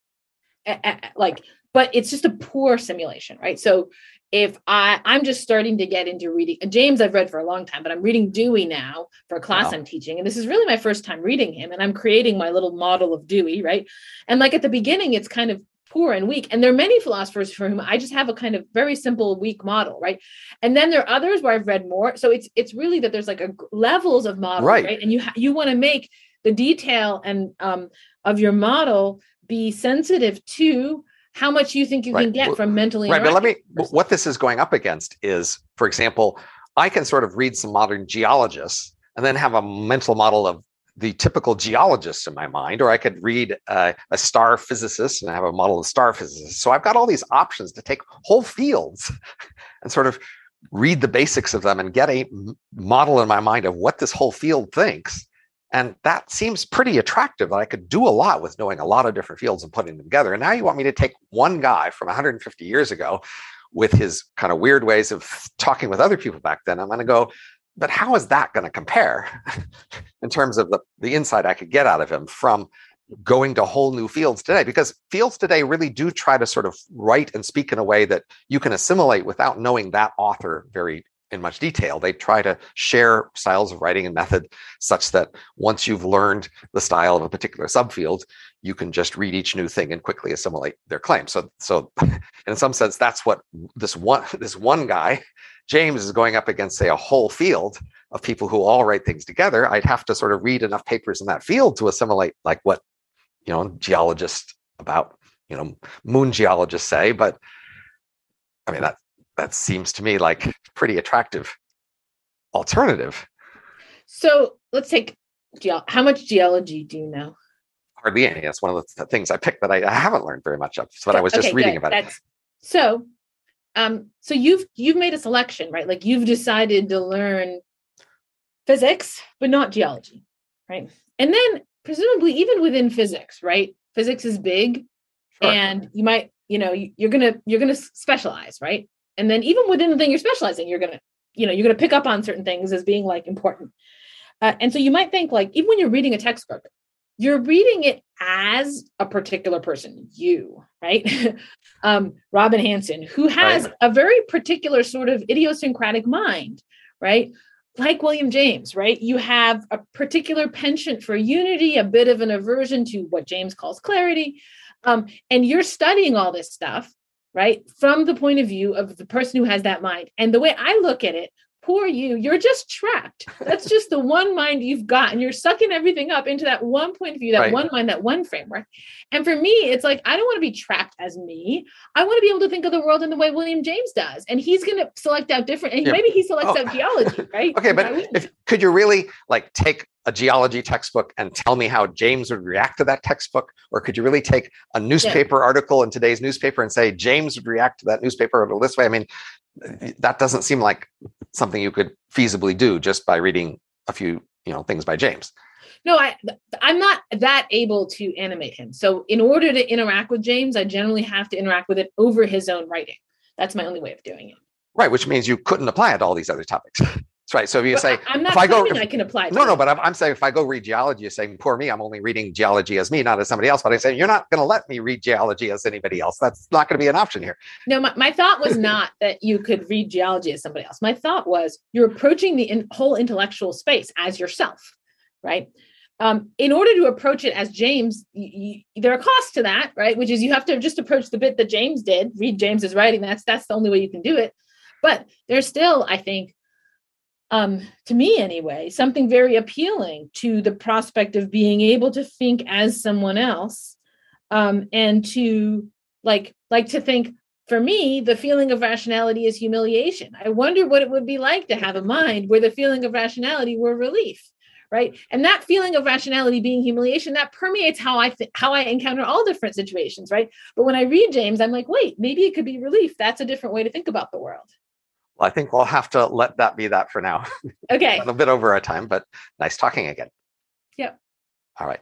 like but it's just a poor simulation right? So if i i'm just starting to get into reading james i've read for a long time but i'm reading dewey now for a class wow. i'm teaching and this is really my first time reading him and i'm creating my little model of dewey right? And like at the beginning it's kind of poor and weak. And there are many philosophers for whom I just have a kind of very simple weak model, right? And then there are others where I've read more. So it's it's really that there's like a levels of model, right? right? And you ha- you want to make the detail and um, of your model be sensitive to how much you think you right. can get from mentally right. But let me what this is going up against is, for example, I can sort of read some modern geologists and then have a mental model of the typical geologist in my mind, or I could read uh, a star physicist and have a model of star physicists. So I've got all these options to take whole fields (laughs) and sort of read the basics of them and get a model in my mind of what this whole field thinks. And that seems pretty attractive. that I could do a lot with knowing a lot of different fields and putting them together. And now you want me to take one guy from 150 years ago with his kind of weird ways of talking with other people back then. I'm going to go, but how is that going to compare (laughs) in terms of the, the insight I could get out of him from going to whole new fields today? Because fields today really do try to sort of write and speak in a way that you can assimilate without knowing that author very in much detail. They try to share styles of writing and method such that once you've learned the style of a particular subfield, you can just read each new thing and quickly assimilate their claim. So, so (laughs) in some sense, that's what this one this one guy James is going up against, say, a whole field of people who all write things together, I'd have to sort of read enough papers in that field to assimilate like what, you know, geologists about, you know, moon geologists say. But I mean, that that seems to me like pretty attractive alternative. So let's take how much geology do you know? Hardly any. That's one of the things I picked that I, I haven't learned very much of. But I was just Okay, reading good. about That's, it. So, um, so you've you've made a selection, right? Like you've decided to learn physics, but not geology, right? And then presumably even within physics, right? Physics is big, Sure. and you might, you know, you- you're gonna you're gonna specialize, right? And then even within the thing you're specializing, you're gonna, you know, you're gonna pick up on certain things as being like important. Uh, and so you might think like even when you're reading a textbook, you're reading it as a particular person, you, right? (laughs) um, Robin Hanson, who has Right. a very particular sort of idiosyncratic mind, right? Like William James, right? You have a particular penchant for unity, a bit of an aversion to what James calls clarity. Um, and you're studying all this stuff, right? From the point of view of the person who has that mind. And the way I look at it, poor you, you're just trapped. That's just the one mind you've got. And you're sucking everything up into that one point of view, that Right. one mind, that one framework. And for me, it's like, I don't want to be trapped as me. I want to be able to think of the world in the way William James does. And he's going to select out different, and Yeah. maybe he selects Oh. out geology, right? (laughs) Okay, but if could you really like take a geology textbook and tell me how James would react to that textbook? Or could you really take a newspaper article in today's newspaper and say James would react to that newspaper article this way? I mean, that doesn't seem like something you could feasibly do just by reading a few, you know, things by James. no, I I'm not that able to animate him. So in order to interact with James, I generally have to interact with it over his own writing. That's my only way of doing it. Right, which means you couldn't apply it to all these other topics. (laughs) That's right. So if you But say, I, am not if I go- if- I can apply no, no, but I'm, I'm saying if I go read geology, you're saying, poor me, I'm only reading geology as me, not as somebody else. But I say, you're not going to let me read geology as anybody else. That's not going to be an option here. No, my, my thought was not (laughs) that you could read geology as somebody else. My thought was you're approaching the in, whole intellectual space as yourself, right? Um, in order to approach it as James, there are costs to that, right? Which is you have to just approach the bit that James did, read James's writing. That's that's the only way you can do it. But there's still, I think, um, to me anyway, something very appealing to the prospect of being able to think as someone else, um, and to like like to think for me, the feeling of rationality is humiliation. I wonder what it would be like to have a mind where the feeling of rationality were relief, right? And that feeling of rationality being humiliation that permeates how I th- how I encounter all different situations, right? But when I read James, I'm like, wait, maybe it could be relief. That's a different way to think about the world. Well, I think we'll have to let that be that for now. (laughs) Okay. a little bit over our time, but nice talking again. Yep. All right.